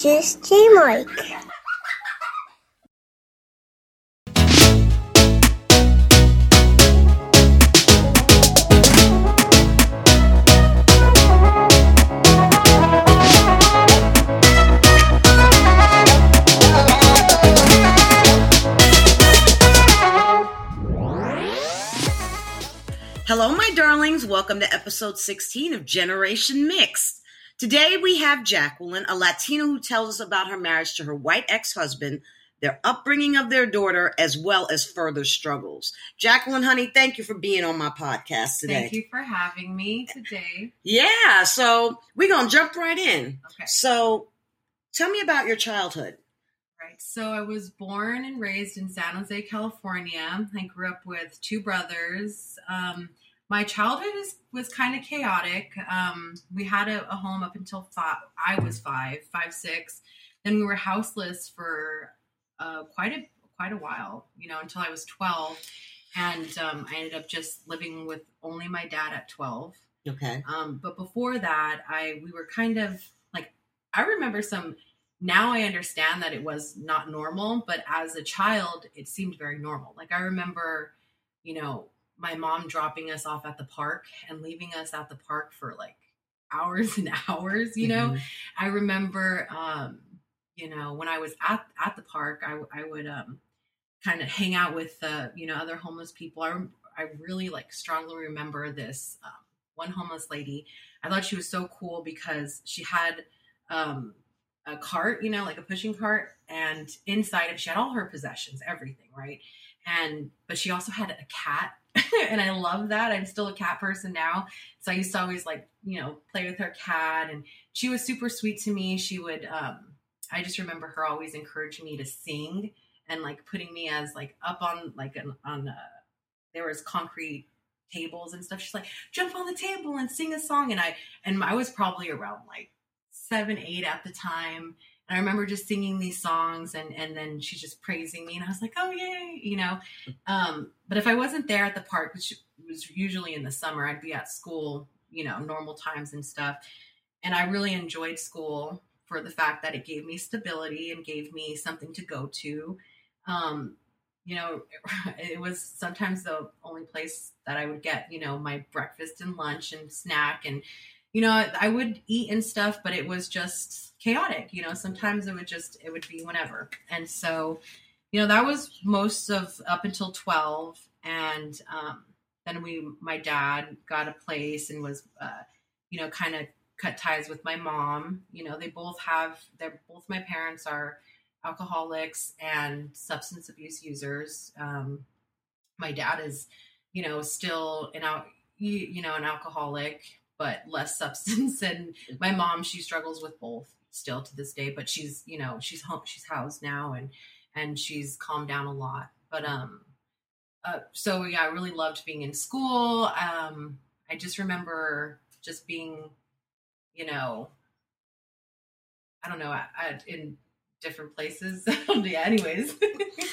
Just J Mike. Hello, my darlings. Welcome to episode 16 of Generation Mixed. Today we have Jacqueline, a Latina who tells us about her marriage to her white ex husband, their upbringing of their daughter, as well as further struggles. Jacqueline, honey, thank you for being on my podcast today. Thank you for having me today. Yeah, so we're going to jump right in. Okay. So tell me about your childhood. Right. So I was born and raised in San Jose, California. I grew up with two brothers. Um, my childhood is, was kind of chaotic. Um, we had a, a home up until five, I was five, five, six. Then we were houseless for uh, quite a quite a while, you know, until I was twelve, and um, I ended up just living with only my dad at twelve. Okay. Um, but before that, I we were kind of like I remember some. Now I understand that it was not normal, but as a child, it seemed very normal. Like I remember, you know, my mom dropping us off at the park and leaving us at the park for like hours and hours. You know, Mhm. I remember, um, you know, when I was at at the park, I I would um, kind of hang out with the you know other homeless people. I I really like strongly remember this um, one homeless lady. I thought she was so cool because she had um, a cart, you know, like a pushing cart, and inside of she had all her possessions, everything, right? And but she also had a cat, and I love that. I'm still a cat person now, so I used to always like you know play with her cat, and she was super sweet to me. She would, um, I just remember her always encouraging me to sing and like putting me as like up on like an, on uh, there was concrete tables and stuff. She's like, jump on the table and sing a song, and I and I was probably around like seven, eight at the time. And I remember just singing these songs and and then she's just praising me and I was like, oh yay, you know. Um, but if I wasn't there at the park, which was usually in the summer, I'd be at school, you know, normal times and stuff. And I really enjoyed school for the fact that it gave me stability and gave me something to go to. Um, you know, it was sometimes the only place that I would get, you know, my breakfast and lunch and snack and you know, I would eat and stuff, but it was just chaotic. You know, sometimes it would just it would be whenever. And so, you know, that was most of up until 12 and um then we my dad got a place and was uh you know, kind of cut ties with my mom. You know, they both have they're both my parents are alcoholics and substance abuse users. Um, my dad is, you know, still an out, you, you know, an alcoholic, but less substance. And my mom, she struggles with both still to this day, but she's, you know, she's home, she's housed now, and and she's calmed down a lot. But um, uh, so yeah, I really loved being in school. Um, I just remember just being, you know, I don't know, I, I, in different places. yeah. Anyways.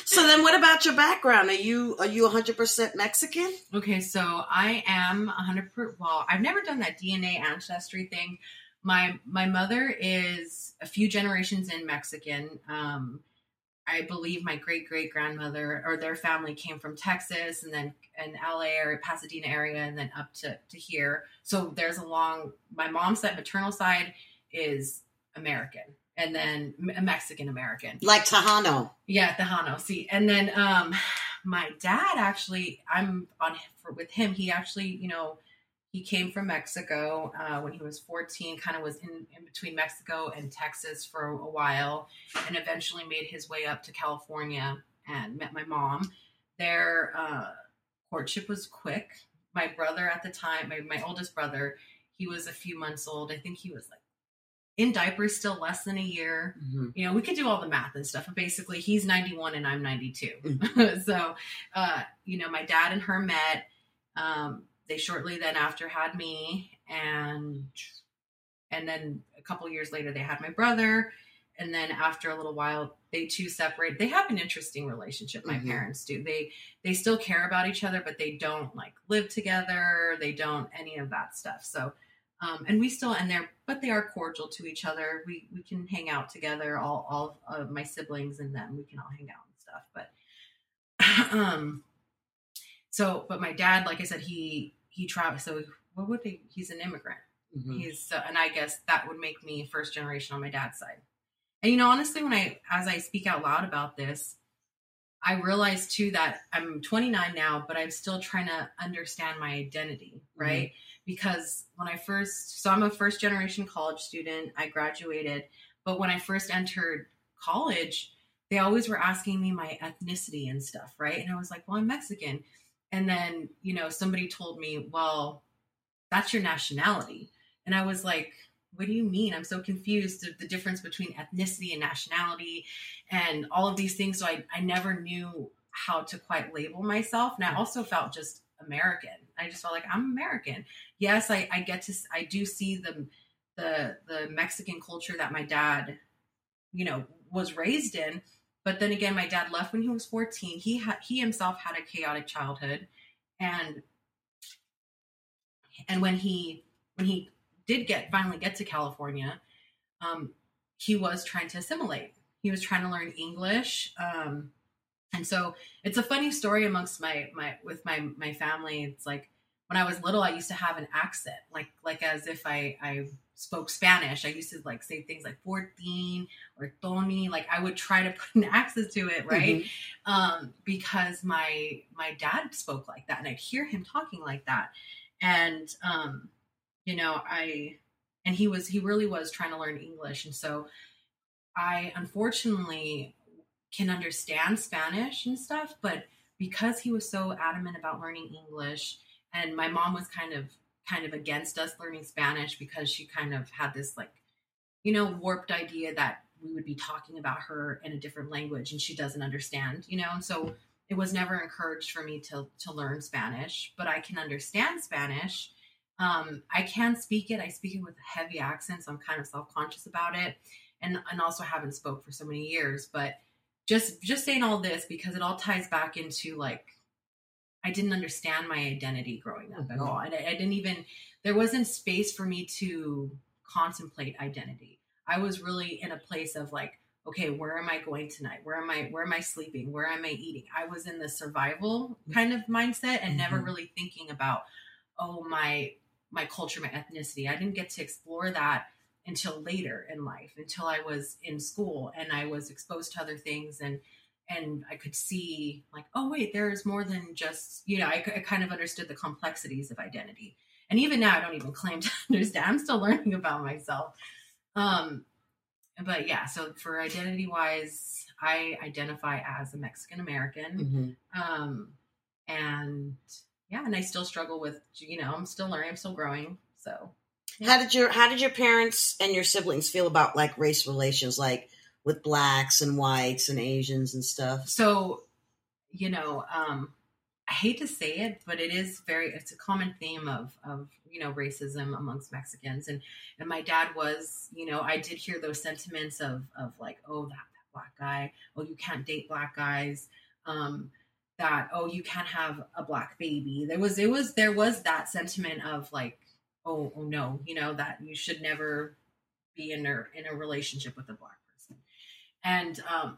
So then what about your background? Are you are you 100% Mexican? okay, so I am a 100% Well, I've never done that DNA ancestry thing. My my mother is a few generations in Mexican. Um, I believe my great great grandmother or their family came from Texas and then in LA or Pasadena area and then up to, to here. So there's a long, my mom's side, maternal side is American and then a Mexican American. Like Tejano. Yeah, Tejano. See, and then um, my dad actually, I'm on for, with him. He actually, you know, he came from Mexico uh, when he was 14. Kind of was in, in between Mexico and Texas for a while, and eventually made his way up to California and met my mom. Their uh, courtship was quick. My brother at the time, my, my oldest brother, he was a few months old. I think he was like in diapers still less than a year Mhm. you know, we could do all the math and stuff, but basically he's 91 and I'm 92. Mm-hmm. so, uh, you know, my dad and her met. Um, they shortly then after had me and, and then a couple years later they had my brother. And then after a little while, they two separated. They have an interesting relationship. My Mhm. parents do. They, they still care about each other, but they don't like live together. They don't any of that stuff. So, Um, and we still and they're but they are cordial to each other. We we can hang out together, all all of my siblings and them. We can all hang out and stuff. But um, so but my dad, like I said, he he traveled. So what would he? He's an immigrant. Mhm. He's so, and I guess that would make me first generation on my dad's side. And you know, honestly, when I as I speak out loud about this, I realize too that I'm 29 now, but I'm still trying to understand my identity, right? Because when I first, so I'm a first generation college student. I graduated, but when I first entered college, they always were asking me my ethnicity and stuff, right? And I was like, well, I'm Mexican. And then, you know, somebody told me, well, that's your nationality. And I was like, what do you mean? I'm so confused of the difference between ethnicity and nationality and all of these things. So I, I never knew how to quite label myself. And I mm. also felt just American. I just felt like I'm American. Yes, I, I get to, I do see the, the, the Mexican culture that my dad, you know, was raised in. But then again, my dad left when he was 14. He had, he himself had a chaotic childhood. And, and when he, when he did get finally get to California, um, he was trying to assimilate. He was trying to learn English, um, and so it's a funny story amongst my my with my my family. It's like when I was little, I used to have an accent, like like as if I I spoke Spanish. I used to like say things like fourteen or Tony. Like I would try to put an accent to it, right? Mhm. um, because my my dad spoke like that, and I'd hear him talking like that, and um, you know, I and he was he really was trying to learn English, and so I unfortunately can understand Spanish and stuff, but because he was so adamant about learning English, and my mom was kind of kind of against us learning Spanish because she kind of had this like you know warped idea that we would be talking about her in a different language and she doesn't understand you know? And so it was never encouraged for me to to learn spanish but i can understand spanish. Um, i can speak it. I speak it with a heavy accent so i'm kind of self-conscious about it and and also haven't spoke for so many years but just just saying all this because it all ties back into like i didn't understand my identity growing up at Mhm. all and I, I didn't even there wasn't space for me to contemplate identity I was really in a place of like, okay, where am I going tonight? Where am I? Where am I sleeping? Where am I eating? I was in the survival kind of mindset and never Mhm. really thinking about, oh my my culture, my ethnicity. I didn't get to explore that until later in life, until I was in school and I was exposed to other things and and I could see like, oh wait, there's more than just you know. I, I kind of understood the complexities of identity, and even now, I don't even claim to understand. I'm still learning about myself. Um, but yeah, so for identity wise, I identify as a Mexican American. Mhm. Um, and yeah, and I still struggle with, you know, I'm still learning, I'm still growing. So How did your How did your parents and your siblings feel about like race relations, like with blacks and whites and Asians and stuff? so you know um i hate to say it but it is very it's a common theme of of you know racism amongst mexicans. And and my dad was you know i did hear those sentiments of of like oh that, that black guy. Oh you can't date black guys. Um that oh you can't have a black baby. There was it was there was that sentiment of like oh oh no you know that you should never be in a in a relationship with a black and um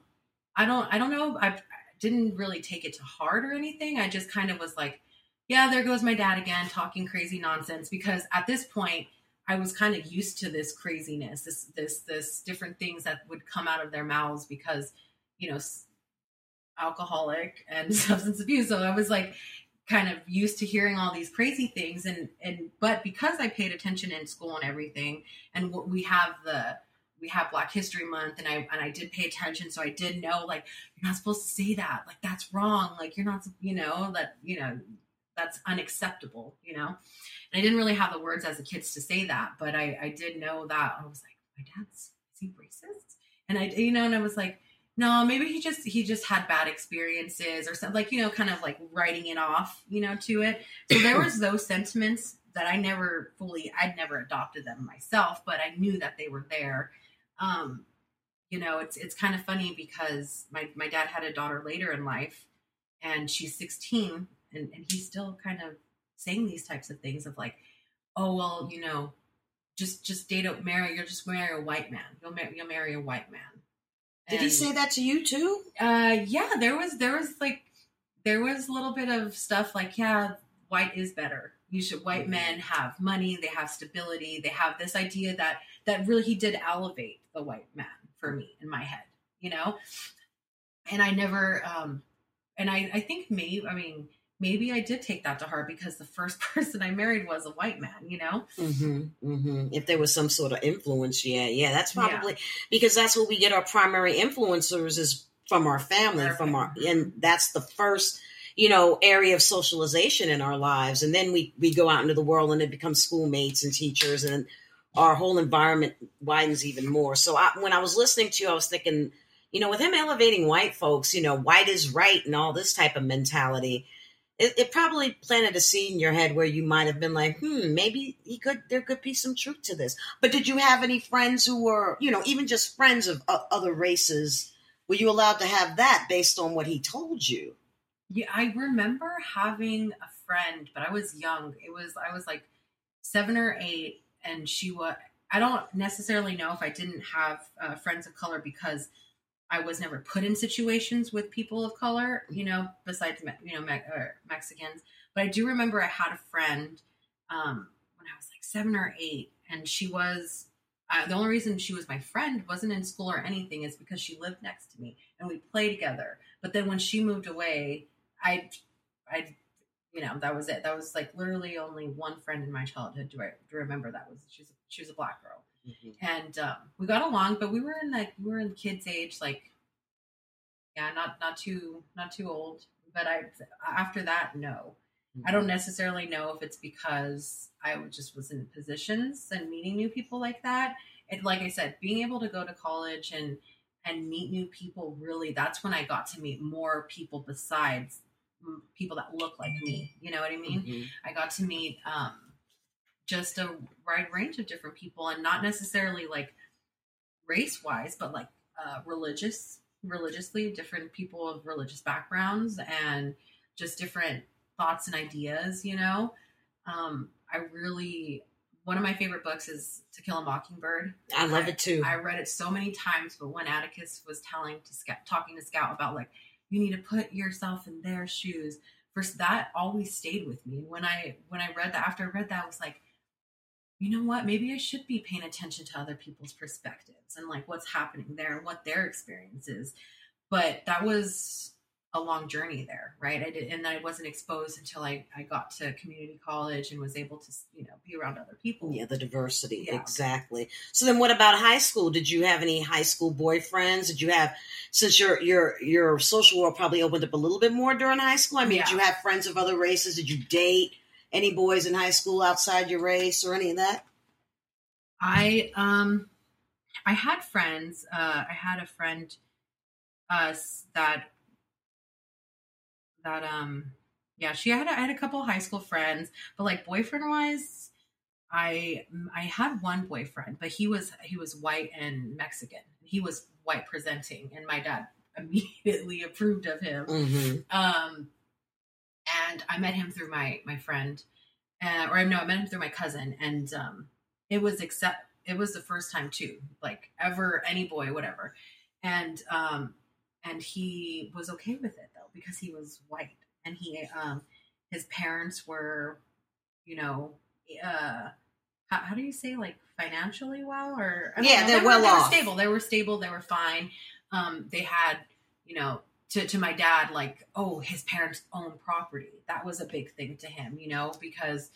I don't I don't know. I didn't really take it to heart or anything. I just kind of was like, yeah, there goes my dad again talking crazy nonsense because at this point I was kind of used to this craziness, this this this different things that would come out of their mouths because, you know, alcoholic and substance abuse. So I was like kind of used to hearing all these crazy things and and but because I paid attention in school and everything and what we have the we have Black History Month, and I and I did pay attention, so I did know like you're not supposed to say that, like that's wrong, like you're not, you know, that you know that's unacceptable, you know. And I didn't really have the words as a kid to say that, but I I did know that I was like, my dad's is he racist? And I you know, and I was like, no, maybe he just he just had bad experiences or something, like you know, kind of like writing it off, you know, to it. So there was those sentiments that I never fully, I'd never adopted them myself, but I knew that they were there um, you know, it's it's kind of funny because my my dad had a daughter later in life, and she's 16, and and he's still kind of saying these types of things of like, oh well, you know, just just date a marry. You'll just marry a white man. You'll marry you'll marry a white man. Did he say that to you too? Uh, yeah, there was there was like there was a little bit of stuff like yeah, white is better. You should white Mhm. men have money. They have stability. They have this idea that that really he did elevate the white man for me in my head. You know, and I never um, and I I think maybe I mean maybe I did take that to heart because the first person I married was a white man. You know. Mm-hmm, mm-hmm. If there was some sort of influence, yeah, yeah, that's Yeah. probably because that's what we get our primary influencers is from our family, Our from our, and that's the first, you know, area of socialization in our lives, and then we we go out into the world and it becomes schoolmates and teachers, and our whole environment widens even more. So I, when I was listening to you, I was thinking, you know, with him elevating white folks, you know, white is right and all this type of mentality it, it probably planted a seed in your head where you might have been like, hmm, maybe he could. There could be some truth to this. But did you have any friends who were, you know, even just friends of uh, other races? Were you allowed to have that based on what he told you? Yeah, I remember having a friend, but I was young. It was I was like seven or eight, and she was. I don't necessarily know if I didn't have uh, friends of color because I was never put in situations with people of color, you know, besides you know Me- Mexicans. But I do remember I had a friend um, when I was like seven or eight, and she was. Uh, the only reason she was my friend wasn't in school or anything is because she lived next to me and we played together. But then when she moved away, I, I, you know, that was it. That was like literally only one friend in my childhood. Do I do I remember that was she was she was a black girl, and um, we got along. But we were in like we were in kids age, like yeah, not not too not too old. But I after that, no. I don't necessarily know if it's because I just was in positions and meeting new people like that. And like I said, being able to go to college and and meet new people really that's when I got to meet more people besides people that look like me. You know what I mean? Mhm. I got to meet um, just a wide range of different people, and not necessarily like race wise, but like uh, religious, religiously different people of religious backgrounds, and just different thoughts and ideas. You know, um, I really one of my favorite books is To Kill a Mockingbird. I love it too. I read it so many times, but when Atticus was telling to Scout, talking to Scout about like you need to put yourself in their shoes, first that always stayed with me. When I when I read that, after I read that, I was like, you know what? Maybe I should be paying attention to other people's perspectives and like what's happening there and what their experience is. But that was a long journey there, right? I did, and then I wasn't exposed until I, I got to community college and was able to, you know, be around other people. Yeah, the diversity. Yeah. Exactly. So then what about high school? Did you have any high school boyfriends? Did you have since your your your social world probably opened up a little bit more during high school? I mean, did you have friends of other races? Did you date any boys in high school outside your race or any of that? I um I had friends. Uh I had a friend uh that that um yeah, she had a, I had a couple high school friends, but like boyfriend wise, I I had one boyfriend, but he was he was white and Mexican. He was white presenting and my dad immediately approved of him Mm-hmm. um and i met him through my my friend uh, or no i met him through my cousin and um it was accept it was the first time too like ever any boy whatever and um and he was okay with it because he was white. And he um his parents were you know uh how, how do you say like financially well or I Yeah, know. they're They were- well they off. stable. They were stable. They were fine. Um they had you know to, to my dad like oh his parents own property. That was a big thing to him you know because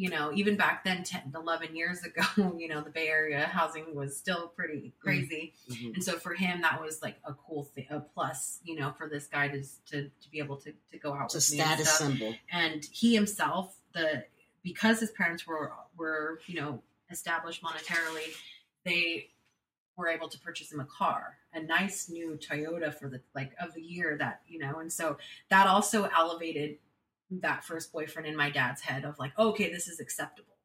you know even back then 10 11 years ago you know the bay area housing was still pretty crazy Mm-hmm. and so for him that was like a cool thing a plus you know for this guy to to, to be able to, to go out It's with me and status symbol. and he himself the because his parents were were you know established monetarily they were able to purchase him a car a nice new toyota for the like of the year that you know and so that also elevated that first boyfriend in my dad's head of like okay this is acceptable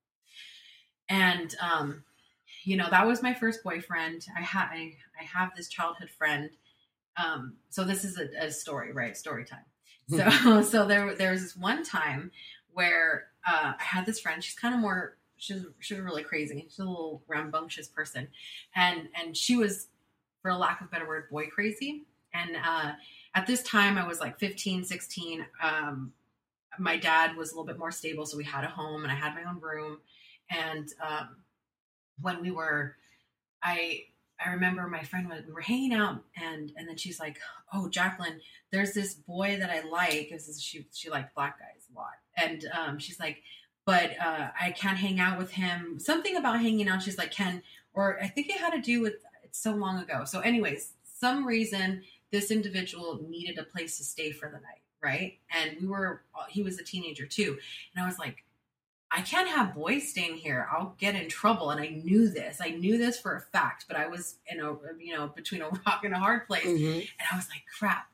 and um you know that was my first boyfriend i had I, I have this childhood friend um so this is a, a story right story time so so there there was this one time where uh, I had this friend. She's kind of more she's she was really crazy. She's a little rambunctious person, and and she was, for a lack of a better word, boy crazy. And uh, at this time, I was like 15, 16. Um, my dad was a little bit more stable, so we had a home, and I had my own room. And um, when we were, I I remember my friend was we were hanging out, and and then she's like, "Oh, Jacqueline, there's this boy that I like." Because she she liked black guys a lot, and um, she's like, "But uh, I can't hang out with him." Something about hanging out. She's like, "Ken," or I think it had to do with it's so long ago. So, anyways, some reason this individual needed a place to stay for the night, right? And we were he was a teenager too, and I was like I can't have boys staying here. I'll get in trouble. And I knew this. I knew this for a fact, but I was in a, you know, between a rock and a hard place. Mhm. And I was like, crap.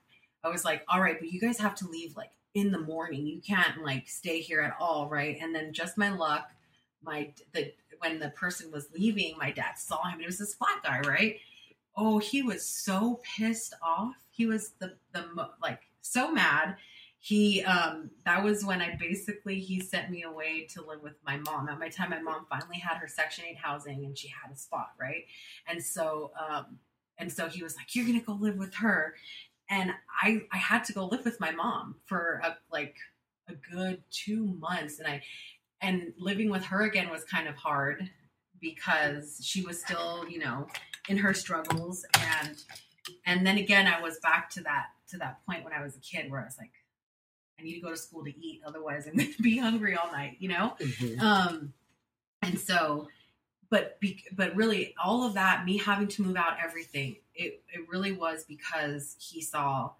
I was like, all right, but you guys have to leave like in the morning. You can't like stay here at all. Right. And then just my luck, my, the, when the person was leaving, my dad saw him. It was this black guy, right? Oh, he was so pissed off. He was the, the, like so mad. He um that was when i basically he sent me away to live with my mom. At my time my mom finally had her section 8 housing and she had a spot right? And so um and so he was like you're gonna go live with her. And i i had to go live with my mom for a, like a good two months. And i and living with her again was kind of hard because she was still you know in her struggles. And and then again i was back to that to that point when i was a kid where i was like I need to go to school to eat, otherwise I'm going to be hungry all night, you know. Mhm. Um, and so, but be, but really, all of that, me having to move out, everything, it it really was because he saw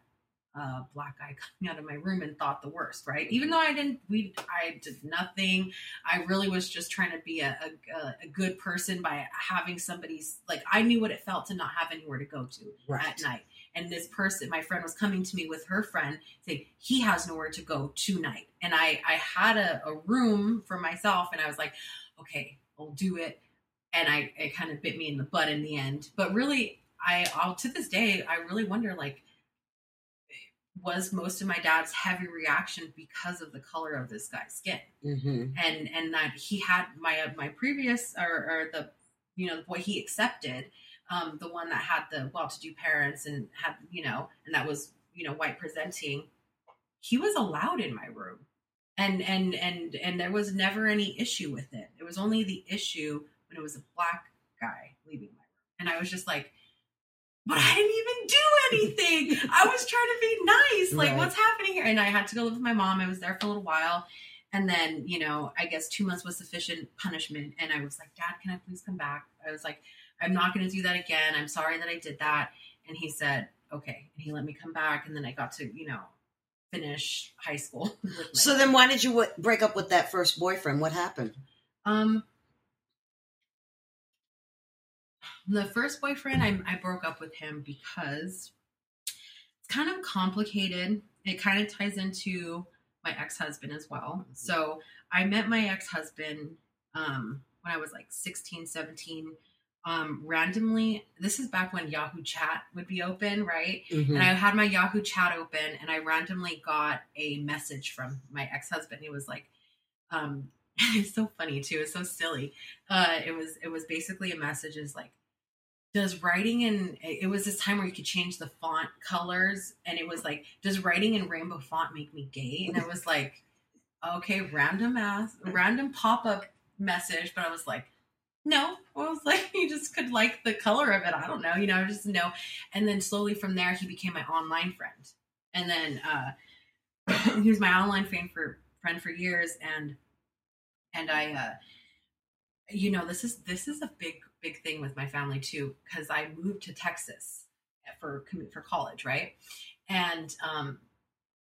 a black guy coming out of my room and thought the worst, right? Even though I didn't, we, I did nothing. I really was just trying to be a, a, a good person by having somebody's like I knew what it felt to not have anywhere to go to Right. at night. And this person, my friend, was coming to me with her friend, saying he has nowhere to go tonight. And I, I had a, a room for myself, and I was like, okay, I'll do it. And I, it kind of bit me in the butt in the end. But really, I, I'll to this day, I really wonder, like, was most of my dad's heavy reaction because of the color of this guy's skin? Mhm. and and that he had my my previous or, or the you know the boy he accepted um the one that had the well-to-do parents and had you know and that was you know white presenting he was allowed in my room. And and and and there was never any issue with it. It was only the issue when it was a black guy leaving my room. And i was just like but i didn't even do anything. I was trying to be nice. Like Right. what's happening here? And i had to go live with my mom. I was there for a little while. And then, you know, I guess two months was sufficient punishment. And I was like, Dad, can I please come back? I was like, I'm not going to do that again. I'm sorry that I did that. And he said, okay. And he let me come back. And then I got to, you know, finish high school. So then, why did you w- break up with that first boyfriend? What happened? um, the first boyfriend, I, I broke up with him because it's kind of complicated. It kind of ties into my ex-husband as well. So I met my ex-husband um, when I was like 16, 17. Um, randomly, this is back when Yahoo Chat would be open, right? Mhm. And I had my Yahoo Chat open, and I randomly got a message from my ex-husband. He was like, um, it's so funny too. It's so silly. Uh, it was it was basically a message is like, does writing in it was this time where you could change the font colors, and it was like, does writing in rainbow font make me gay? And I was like, okay, random ass, random pop up message, but I was like. No, I was like, you just could like the color of it. I don't know, you know, just know. And then slowly from there, he became my online friend. And then uh, he was my online friend for friend for years. And and I, uh, you know, this is this is a big big thing with my family too, because I moved to Texas for for college, right? And um,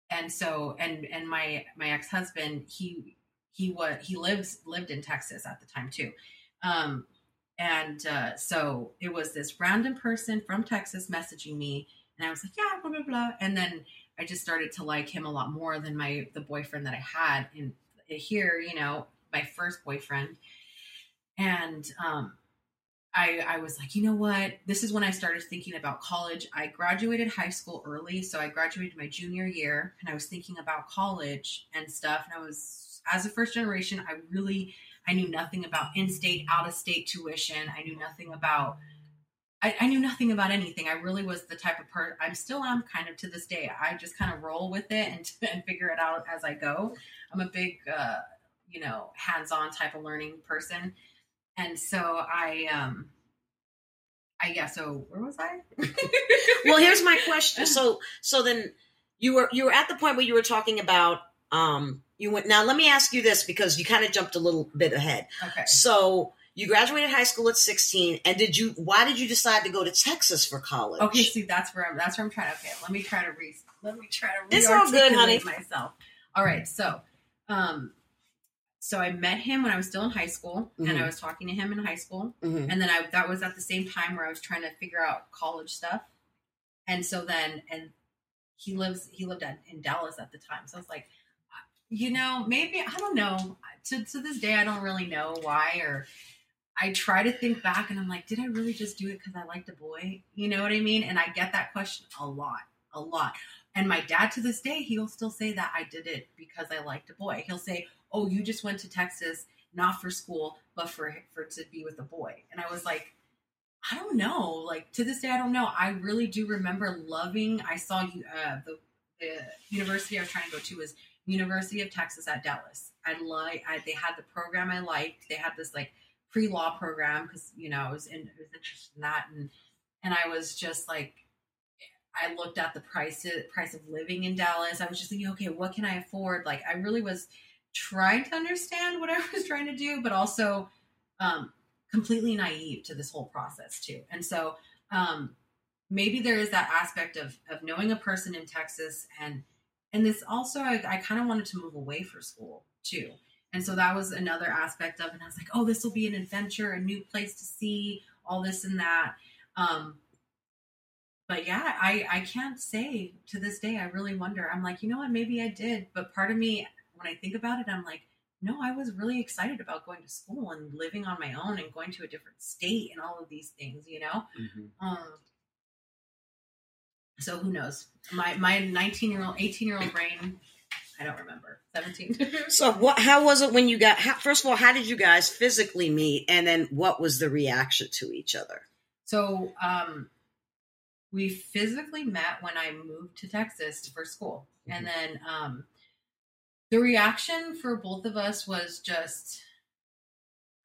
and so and and my my ex husband he he was he lives lived in Texas at the time too. Um, and uh, so it was this random person from Texas messaging me, and I was like, yeah, blah blah blah. And then I just started to like him a lot more than my the boyfriend that I had in here, you know, my first boyfriend. And um, I I was like, you know what? This is when I started thinking about college. I graduated high school early, so I graduated my junior year, and I was thinking about college and stuff. And I was as a first generation, I really I knew nothing about in-state, out-of-state tuition. I knew nothing about I, I, knew nothing about anything. I really was the type of person. I'm still am kind of to this day. I just kind of roll with it and, and figure it out as I go. I'm a big, uh, you know, hands-on type of learning person, and so I, um, I yeah. So where was I? well, here's my question. So so then you were you were at the point where you were talking about um you went now. Let me ask you this because you kind of jumped a little bit ahead. Okay. So you graduated high school at 16 and did you why did you decide to go to texas for college okay see that's where i'm that's where i'm trying to okay let me try to re let me try to it's all good honey myself all right so um so i met him when i was still in high school mm-hmm. and i was talking to him in high school mm-hmm. and then i that was at the same time where i was trying to figure out college stuff and so then and he lives he lived at, in dallas at the time so i was like you know maybe i don't know to, to this day i don't really know why or I try to think back and I'm like, did I really just do it because I liked a boy? You know what I mean? And I get that question a lot, a lot. And my dad to this day, he'll still say that I did it because I liked a boy. He'll say, "Oh, you just went to Texas not for school, but for for to be with a boy." And I was like, I don't know. Like to this day, I don't know. I really do remember loving. I saw you uh, the the university I was trying to go to was University of Texas at Dallas. I like. I, they had the program I liked. They had this like pre law program because you know I was in I was interested in that and and I was just like I looked at the price price of living in Dallas. I was just thinking, okay, what can I afford? Like I really was trying to understand what I was trying to do, but also um, completely naive to this whole process too. And so um, maybe there is that aspect of of knowing a person in Texas and and this also I, I kind of wanted to move away for school too. And so that was another aspect of it. And I was like, oh, this will be an adventure, a new place to see, all this and that. Um, but yeah, I, I can't say to this day. I really wonder. I'm like, you know what? Maybe I did. But part of me, when I think about it, I'm like, no, I was really excited about going to school and living on my own and going to a different state and all of these things, you know? Mm-hmm. Um, so who knows? My my 19 year old, 18 year old brain I don't remember. 17. so what how was it when you got how, first of all, how did you guys physically meet and then what was the reaction to each other? So, um we physically met when I moved to Texas for school. Mm-hmm. And then um the reaction for both of us was just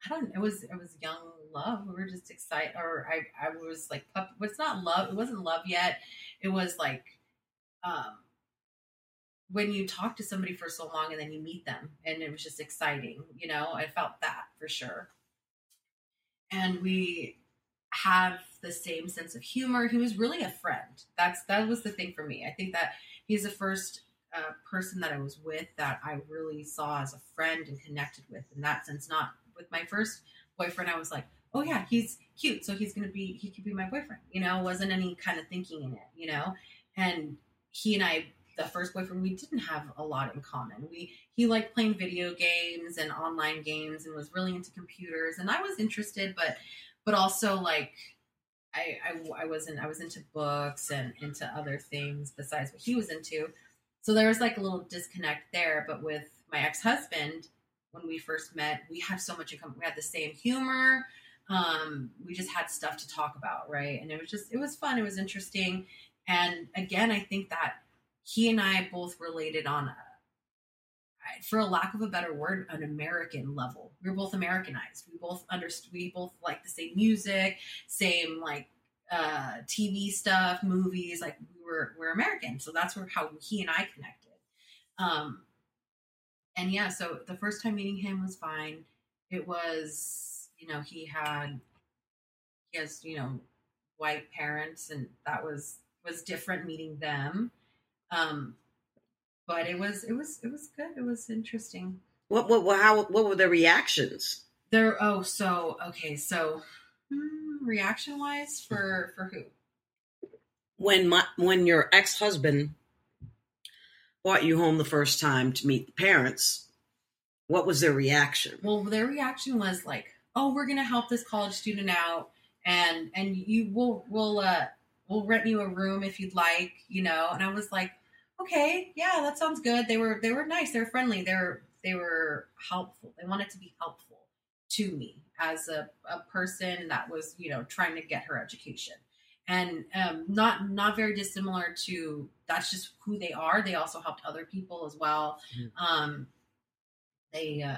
I don't it was it was young love. We were just excited or I I was like it's not love. It wasn't love yet. It was like um when you talk to somebody for so long and then you meet them and it was just exciting you know i felt that for sure and we have the same sense of humor he was really a friend that's that was the thing for me i think that he's the first uh, person that i was with that i really saw as a friend and connected with in that sense not with my first boyfriend i was like oh yeah he's cute so he's gonna be he could be my boyfriend you know wasn't any kind of thinking in it you know and he and i the first boyfriend we didn't have a lot in common we he liked playing video games and online games and was really into computers and i was interested but but also like I, I, I wasn't I was into books and into other things besides what he was into. So there was like a little disconnect there. But with my ex husband, when we first met, we had so much in common. We had the same humor. Um, we just had stuff to talk about, right? And it was just it was fun. It was interesting. And again, I think that he and I both related on a, for a lack of a better word, an American level. We were both Americanized. We both understood. We both like the same music, same like uh, TV stuff, movies. Like we were we're American, so that's where how he and I connected. Um, and yeah, so the first time meeting him was fine. It was you know he had he has you know white parents, and that was was different meeting them. Um, but it was it was it was good. It was interesting. What what how what were the reactions? There. Oh, so okay. So hmm, reaction wise, for for who? When my when your ex husband brought you home the first time to meet the parents, what was their reaction? Well, their reaction was like, "Oh, we're gonna help this college student out, and and you will will uh we'll rent you a room if you'd like, you know." And I was like, okay, yeah, that sounds good. They were they were nice. They were friendly. They were they were helpful. They wanted to be helpful. to me as a, a person that was you know trying to get her education and um, not not very dissimilar to that's just who they are. They also helped other people as well. Mhm. um, they uh,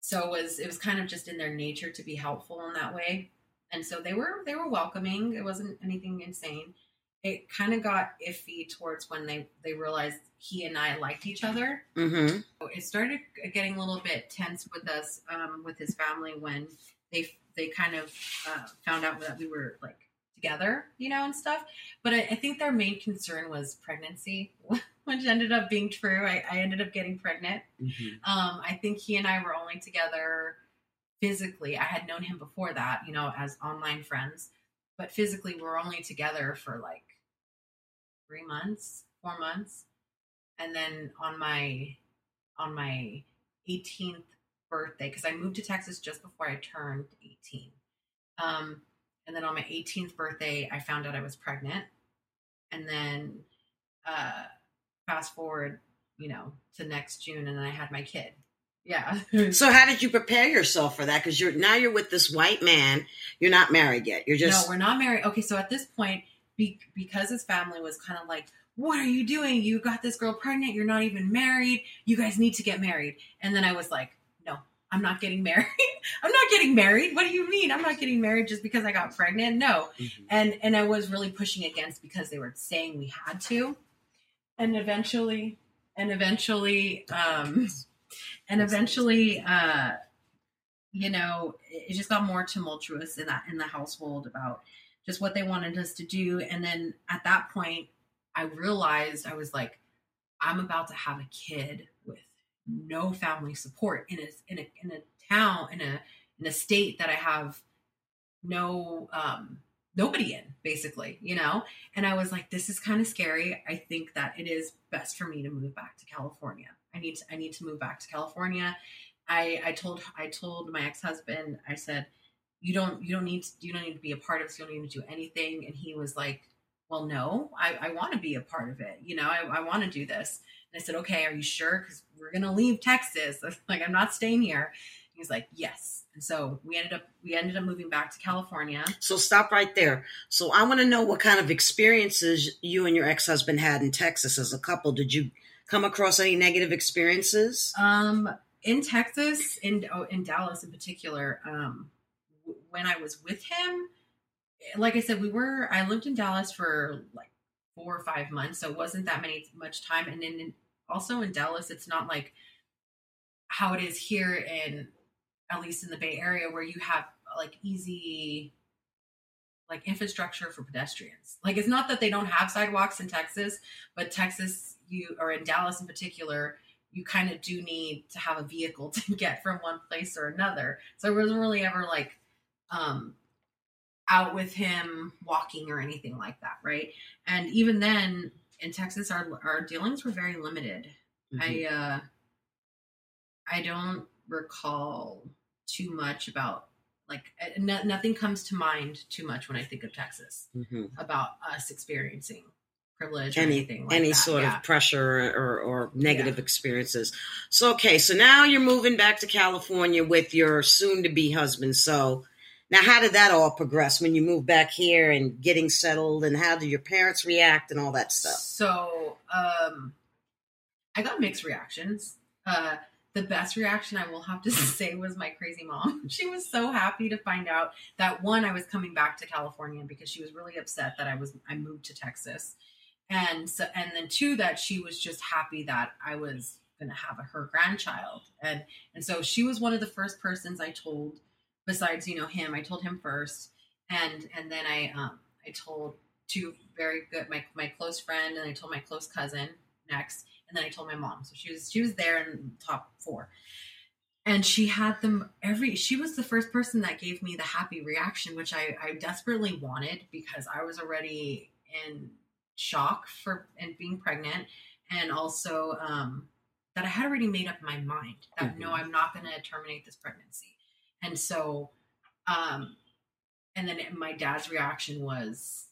so it was it was kind of just in their nature to be helpful in that way. And so they were they were welcoming. It wasn't anything insane. It kind of got iffy towards when they they realized he and i liked each other. Mm-hmm. it started getting a little bit tense with us um, with his family when they they kind of uh, found out that we were like together you know and stuff but I, I think their main concern was pregnancy which ended up being true I, I ended up getting pregnant Mm-hmm. um, I think he and I were only together physically. I had known him before that, you know, as online friends, but physically we were only together for like three months, four months, and then on my on my 18th birthday, because I moved to Texas just before I turned 18. Um, and then on my 18th birthday, I found out I was pregnant, and then uh, fast forward you know, to next June, and then I had my kid. Yeah. So how did you prepare yourself for that? Because you're now you're with this white man. You're not married yet. You're just no, we're not married. Okay, so at this point, be, because his family was kind of like, "What are you doing? You got this girl pregnant. You're not even married. You guys need to get married." And then I was like, "No, I'm not getting married. I'm not getting married. What do you mean? I'm not getting married just because I got pregnant? No." Mhm. and and I was really pushing against because they were saying we had to, and eventually, and eventually, um, and eventually, uh, you know, it just got more tumultuous in that in the household about just what they wanted us to do, and then at that point, I realized I was like, I'm about to have a kid with no family support in a in a in a town in a in a state that I have no um nobody in basically you know? And i was like this is kind of scary. I think that it is best for me to move back to california. I need to i need to move back to california. I i told i told my ex-husband i said you don't you don't need to you don't need to be a part of this. You don't need to do anything. And he was like well no. I, I want to be a part of it. You know i, I want to do this and i said okay are you sure because we're gonna leave texas like i'm not staying here he's like yes and so we ended up we ended up moving back to california So stop right there. So I want to know what kind of experiences you and your ex-husband had in Texas as a couple. Did you come across any negative experiences? Um, in Texas, in oh, in Dallas in particular, um, w- when I was with him, like I said, we were. I lived in Dallas for like four or five months, so it wasn't that many much time. And then also in Dallas, it's not like how it is here in at least in the Bay Area, where you have like easy like infrastructure for pedestrians. Like it's not that they don't have sidewalks in Texas, but Texas, you or in Dallas in particular, you kind of do need to have a vehicle to get from one place or another. So I wasn't really ever like um out with him walking or anything like that, right? And even then in Texas our our dealings were very limited. Mhm. I uh I don't recall too much about like uh, no, nothing comes to mind too much when I think of Texas Mhm. about us experiencing privilege or Any anything like any that. sort yeah. of pressure or, or negative experiences. So okay, so now you're moving back to California with your soon-to-be husband. So now, how did that all progress when you moved back here and getting settled? And how did your parents react and all that stuff? So, um, I got mixed reactions. Uh, the best reaction I will have to say was my crazy mom. She was so happy to find out that one, I was coming back to California because she was really upset that I was I moved to Texas, and so and then two that she was just happy that I was going to have a, her grandchild, and and so she was one of the first persons I told. Besides, you know him, I told him first, and and then I um I told two very good my my close friend and I told my close cousin next and then I told my mom. So she was she was there in top 4 and she had them every she was the first person that gave me the happy reaction which I I desperately wanted because I was already in shock for and being pregnant and also um that I had already made up my mind that Mhm. no I'm not going to terminate this pregnancy and so um and then my dad's reaction was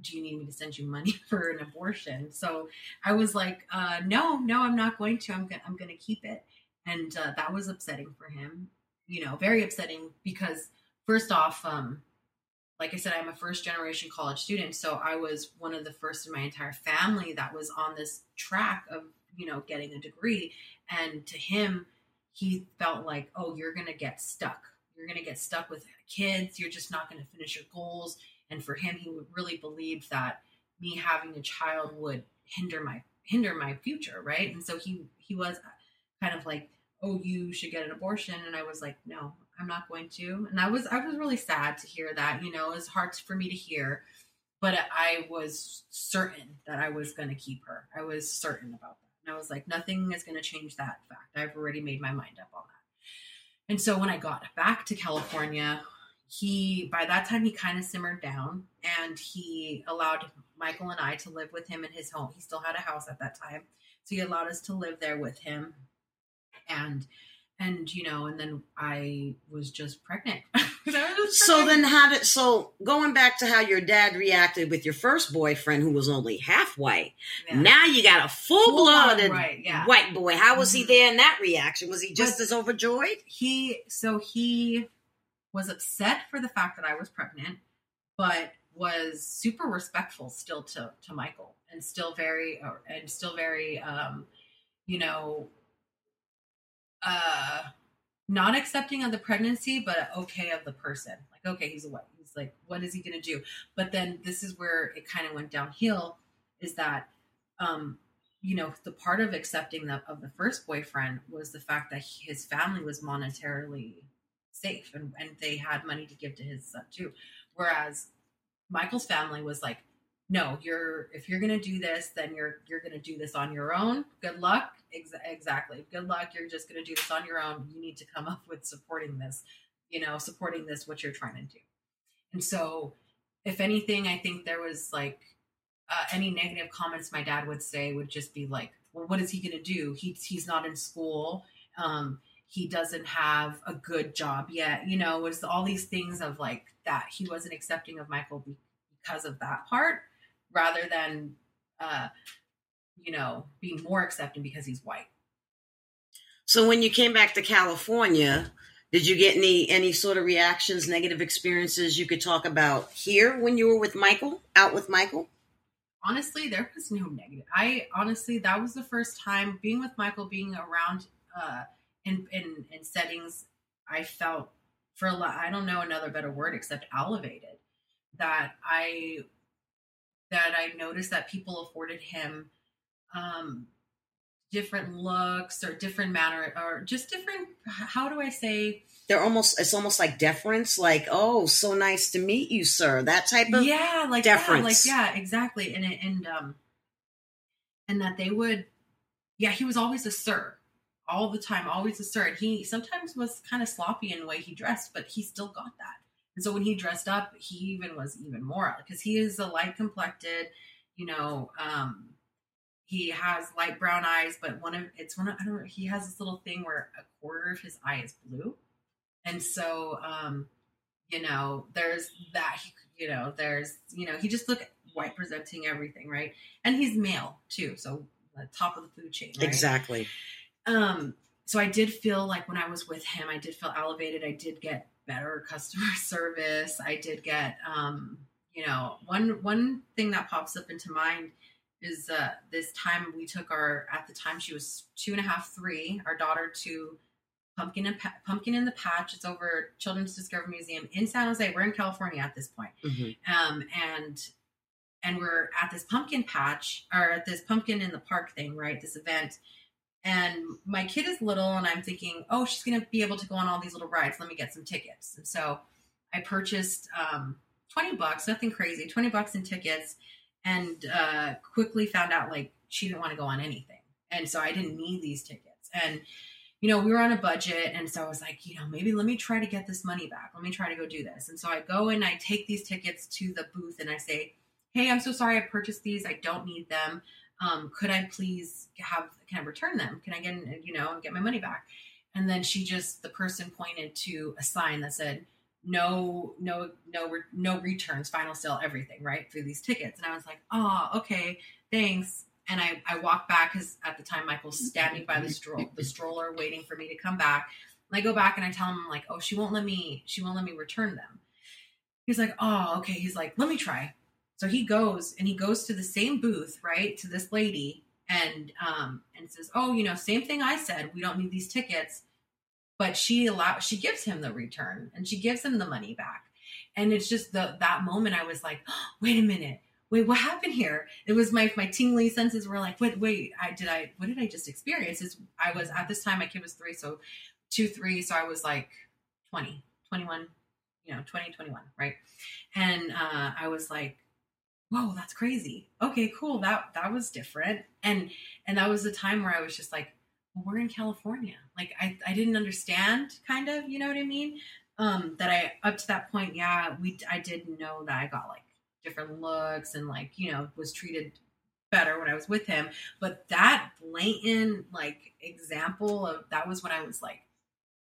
do you need me to send you money for an abortion? So i was like uh, no no i'm not going to. I'm gonna i'm gonna keep it. And uh, that was upsetting for him you know, very upsetting because first off, um, like I said, I'm a first generation college student, so I was one of the first in my entire family that was on this track of you know getting a degree, and to him, he felt like, oh, you're gonna get stuck. You're gonna get stuck with kids. You're just not gonna finish your goals. And for him, he really believed that me having a child would hinder my hinder my future, right? And so he he was kind of like, "Oh, you should get an abortion," and I was like, "No, I'm not going to." And I was I was really sad to hear that. You know, it was hard for me to hear, but I was certain that I was going to keep her. I was certain about that, I was like, nothing is going to change that fact. I've already made my mind up on that. And so when I got back to California, he by that time he kind of simmered down and he allowed Michael and I to live with him in his home. He still had a house at that time. So he allowed us to live there with him. And and you know, and then I was just pregnant. was so then how did so going back to how your dad reacted with your first boyfriend who was only half white. Yeah. Now you got a full blooded right, yeah. white boy. How was mm-hmm. he there in that reaction? Was he just but as overjoyed? He so he was upset for the fact that I was pregnant, but was super respectful still to to Michael and still very uh, and still very um you know uh not accepting of the pregnancy but okay of the person. Like okay he's a white he's like what is he to do? But then this is where it kind of went downhill is that um you know the part of accepting the of the first boyfriend was the fact that his family was monetarily safe and, and they had money to give to his son too. Whereas Michael's family was like, no, you're if you're gonna do this, then you're you're gonna do this on your own. Good luck. Ex- exactly. Good luck. You're just gonna do this on your own. You need to come up with supporting this, you know, supporting this what you're trying to do. And so, if anything, I think there was like uh, any negative comments my dad would say would just be like, well, what is he gonna do? He's he's not in school. Um, he doesn't have a good job yet. You know, was all these things of like that he wasn't accepting of Michael because of that part rather than uh you know being more accepting because he's white so when you came back to california did you get any any sort of reactions negative experiences you could talk about here when you were with michael out with michael honestly there was no negative i honestly that was the first time being with michael being around uh in in, in settings i felt for a lot, I don't know another better word except elevated. That I that I noticed that people afforded him um, different looks or different manner or just different. How do I say? They're almost. It's almost like deference. Like, oh, so nice to meet you, sir. That type of yeah, like deference. Yeah, like yeah, exactly. And and um, and that they would, yeah, he was always a sir all the time, always assert. He sometimes was kind of sloppy in the way he dressed, but he still got that. And so when he dressed up, he even was even more because he is a light complected, you know, um, he has light brown eyes, but one of it's one of I don't know, he has this little thing where a quarter of his eye is blue. And so um, you know, there's that he, you know, there's you know, he just look white presenting everything, right? And he's male too, so top of the food chain. Right? Exactly. Um, so I did feel like when I was with him, I did feel elevated. I did get better customer service. I did get, um, you know, one one thing that pops up into mind is uh, this time we took our at the time she was two and a half, three, our daughter to Pumpkin and pa- Pumpkin in the Patch. It's over Children's Discovery Museum in San Jose. We're in California at this point, mm-hmm. um, and and we're at this pumpkin patch or at this pumpkin in the park thing, right? This event, and my kid is little and i'm thinking oh she's going to be able to go on all these little rides. Let me get some tickets. And so i purchased um, 20 bucks nothing crazy 20 bucks in tickets and uh, quickly found out like she didn't want to go on anything. And so i didn't need these tickets. And you know we were on a budget and so i was like you know maybe let me try to get this money back. Let me try to go do this. And so i go and i take these tickets to the booth and i say hey i'm so sorry i purchased these. I don't need them um, could I please have, can I return them? Can I get, you know, and get my money back? And then she just, the person pointed to a sign that said, no, no, no, no returns, final sale, everything, right? For these tickets. And I was like, oh, okay, thanks. And I, I walked back because at the time Michael's standing by the stroll, the stroller waiting for me to come back. And I go back and I tell him like, oh, she won't let me, she won't let me return them. He's like, oh, okay. He's like, let me try. So he goes and he goes to the same booth, right, to this lady and um and says, oh, you know, same thing I said. We don't need these tickets. But she allow she gives him the return and she gives him the money back. And it's just the that moment I was like, oh, wait a minute wait, what happened here? It was my my tingly senses were like, wait, wait, I did I what did I just experience? Is I was at this time my kid was three, so two, three, so I was like 20, 21, you know, 20, 21, right? And uh, I was like, whoa, that's crazy. Okay, cool. That that was different. And and that was the time where I was just like, well, we're in California. Like I, I didn't understand kind of, you know what I mean? Um, that I up to that point, yeah, we I did know that I got like different looks and like you know was treated better when I was with him. But that blatant like example of that was when I was like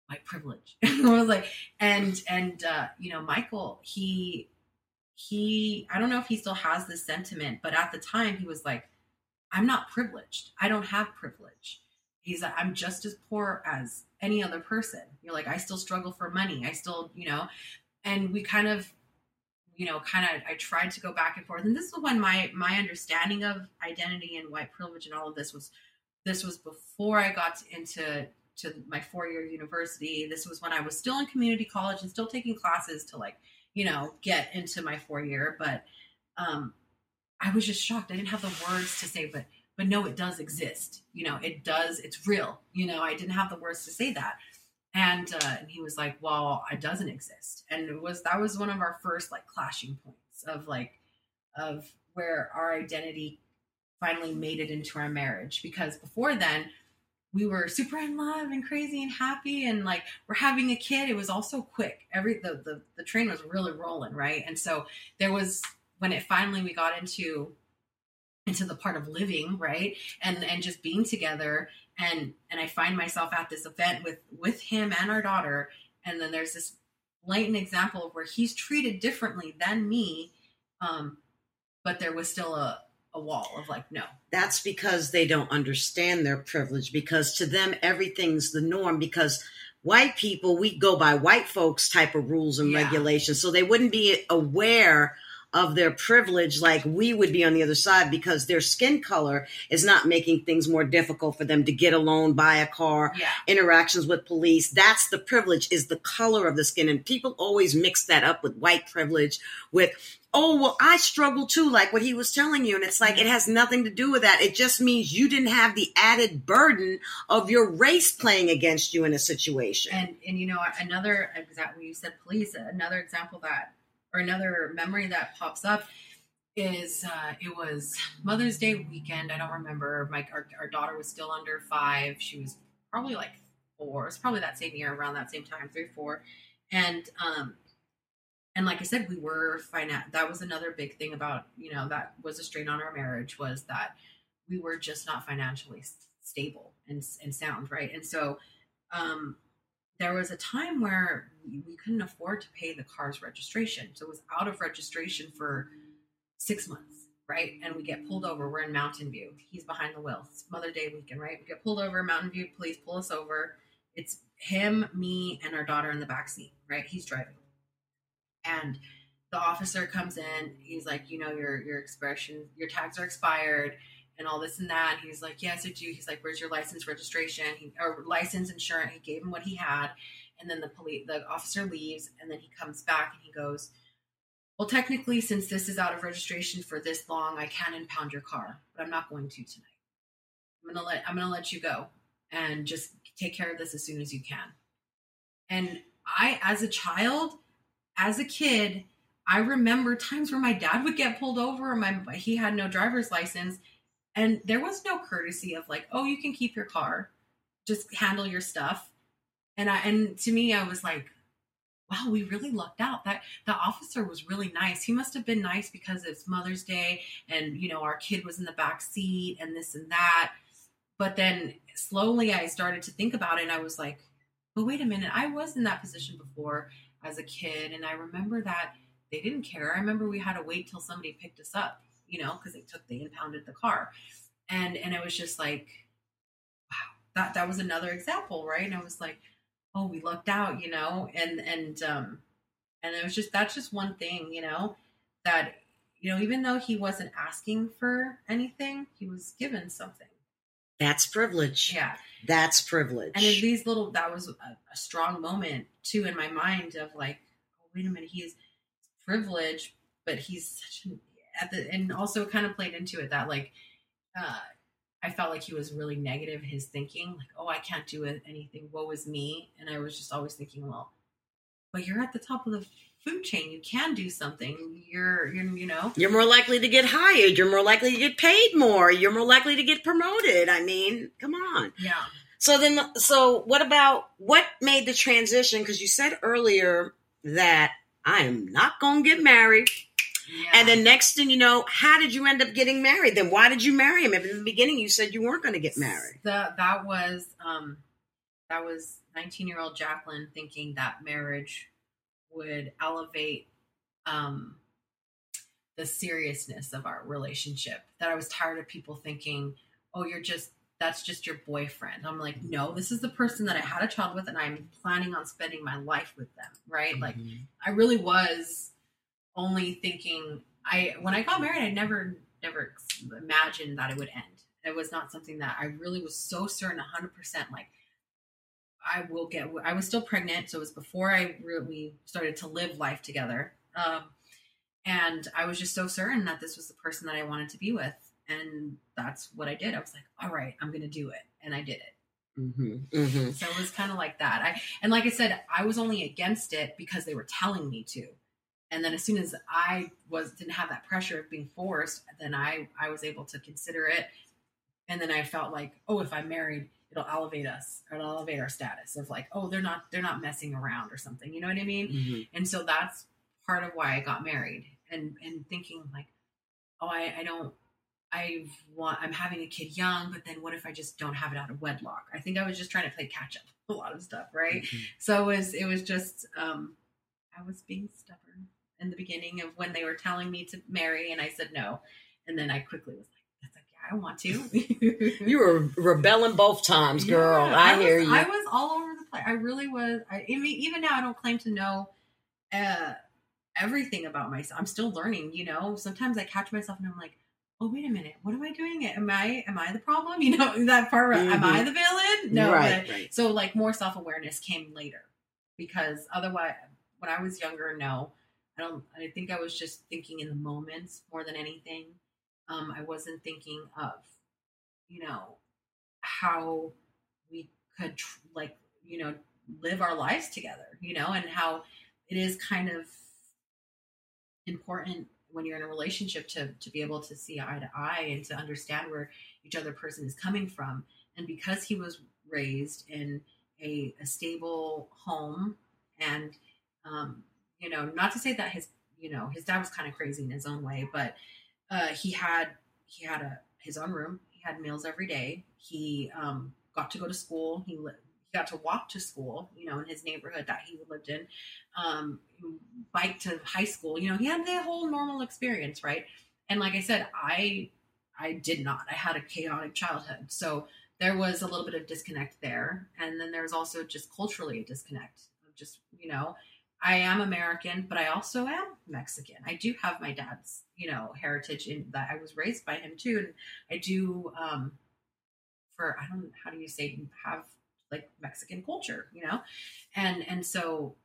my privilege. I was like, and and uh, you know, Michael, he he I don't know if he still has this sentiment, but at the time he was like, I'm not privileged. I don't have privilege. He's like, I'm just as poor as any other person. You're like, I still struggle for money. I still, you know, and we kind of you know, kind of I tried to go back and forth. And this is when my my understanding of identity and white privilege and all of this was this was before I got into to my four year university. This was when I was still in community college and still taking classes to like, you know, get into my four year. But um I was just shocked. I didn't have the words to say, but but no, it does exist. You know, it does, it's real. You know, I didn't have the words to say that and uh, and he was like, "Well, it doesn't exist." And it was that was one of our first like clashing points of like of where our identity finally made it into our marriage because before then we were super in love and crazy and happy and like we're having a kid. It was all so quick. Every the, the the train was really rolling right? And so there was when it finally we got into into the part of living right? And and just being together. And and I find myself at this event with with him and our daughter, and then there's this blatant example of where he's treated differently than me, um, but there was still a a wall of like no that's because they don't understand their privilege because to them everything's the norm because white people we go by white folks type of rules and yeah. regulations so they wouldn't be aware of their privilege like we would be on the other side because their skin color is not making things more difficult for them to get a loan, buy a car, yeah. interactions with police. That's the privilege is the color of the skin. And people always mix that up with white privilege with, oh, well, I struggle too, like what he was telling you. And it's like, it has nothing to do with that. It just means you didn't have the added burden of your race playing against you in a situation. And, and you know, another example, you said police, another example that or another memory that pops up is uh, it was Mother's Day weekend. I don't remember. My our, our, daughter was still under five. She was probably like four. It's probably that same year, around that same time, three, four, and um, and like I said, we were finan- That was another big thing about you know that was a strain on our marriage was that we were just not financially stable and and sound, right? And so um, there was a time where we, couldn't afford to pay the car's registration. So it was out of registration for six months, right? And we get pulled over. We're in Mountain View. He's behind the wheel. It's Mother Day weekend, right? We get pulled over. Mountain View police pull us over. It's him, me, and our daughter in the back seat, right? He's driving. And the officer comes in. He's like, you know, your your expression, your tags are expired and all this and that. And he's like, yes, I do. He's like, where's your license registration? He, or license insurance. He gave him what he had. And then the police, the officer leaves and then he comes back and he goes, well, technically, since this is out of registration for this long, I can impound your car, but I'm not going to tonight. I'm gonna let I'm gonna let you go and just take care of this as soon as you can. And I, as a child, as a kid, I remember times where my dad would get pulled over, and my he had no driver's license, and there was no courtesy of like, oh, you can keep your car, just handle your stuff. And I and to me, I was like, wow, we really lucked out. That the officer was really nice. He must have been nice because it's Mother's Day and you know, our kid was in the back seat and this and that. But then slowly I started to think about it and I was like, but wait a minute, I was in that position before as a kid and I remember that they didn't care. I remember we had to wait till somebody picked us up you know, because they took they impounded the car, and and it was just like, wow, that that was another example, right? And I was like, oh, we lucked out, you know, and and um, and it was just that's just one thing, you know, that you know, even though he wasn't asking for anything, he was given something. That's privilege. Yeah. That's privilege. And in these little, that was a, a strong moment too in my mind of like, oh, wait a minute, he's is privileged, but he's such an, at the, and also kind of played into it that like, uh, I felt like he was really negative his thinking, like, oh, I can't do anything. Woe is me. And I was just always thinking, well, but you're at the top of the food chain. You can do something. You're, you're, you know, you're more likely to get hired. You're more likely to get paid more. You're more likely to get promoted. I mean, come on. Yeah. So then, so what about what made the transition? Because you said earlier that I am not going to get married. Yeah. And then next thing you know, how did you end up getting married? Then why did you marry him? If in the beginning you said you weren't going to get married. The, that was um, that was 19 year old Jacqueline thinking that marriage would elevate um, the seriousness of our relationship. That I was tired of people thinking, "Oh, you're just that's just your boyfriend." I'm like, "No, this is the person that I had a child with, and I'm planning on spending my life with them." Right? Mm-hmm. Like, I really was only thinking. I when I got married, I never never imagined that it would end. It was not something that I really was so certain, 100 percent like I will get. I was still pregnant, so it was before I really started to live life together. Um, and I was just so certain that this was the person that I wanted to be with, and that's what I did. I was like, "All right, I'm going to do it," and I did it. Mm-hmm, mm-hmm. So it was kind of like that. I and like I said, I was only against it because they were telling me to. And then as soon as I was didn't have that pressure of being forced, then I I was able to consider it. And then I felt like, oh, if I'm married, it'll elevate us it'll elevate our status of like oh they're not they're not messing around or something you know what i mean mm-hmm. and so that's part of why i got married and and thinking like oh i i don't i want i'm having a kid young but then what if i just don't have it out of wedlock i think i was just trying to play catch up a lot of stuff right mm-hmm. so it was it was just um i was being stubborn in the beginning of when they were telling me to marry and i said no and then i quickly was like, "Yeah, I want to. you were rebelling both times, girl. Yeah, I, I hear you. I was all over the place. I really was. I, mean, even now, I don't claim to know uh, everything about myself. I'm still learning. You know, sometimes I catch myself and I'm like, "Oh, wait a minute. What am I doing? Am I am I the problem? You know, that part. Mm-hmm. Am I mm-hmm. the villain? No. Right, but, right. So, like, more self awareness came later because otherwise, when I was younger, no. I don't. I think I was just thinking in the moments more than anything um, I wasn't thinking of, you know, how we could tr- like, you know, live our lives together, you know, and how it is kind of important when you're in a relationship to to be able to see eye to eye and to understand where each other person is coming from. And because he was raised in a, a stable home and um, you know, not to say that his you know, his dad was kind of crazy in his own way, but uh, he had he had a his own room. He had meals every day. He um, got to go to school. He li- he got to walk to school. You know, in his neighborhood that he lived in. Um, bike to high school. You know, he had the whole normal experience, right? And like I said, I I did not. I had a chaotic childhood, so there was a little bit of disconnect there, and then there's also just culturally a disconnect of just you know I am American, but I also am Mexican. I do have my dad's, you know, heritage in that I was raised by him too. And I do, um, for, I don't, how do you say, have like Mexican culture, you know? And, and so,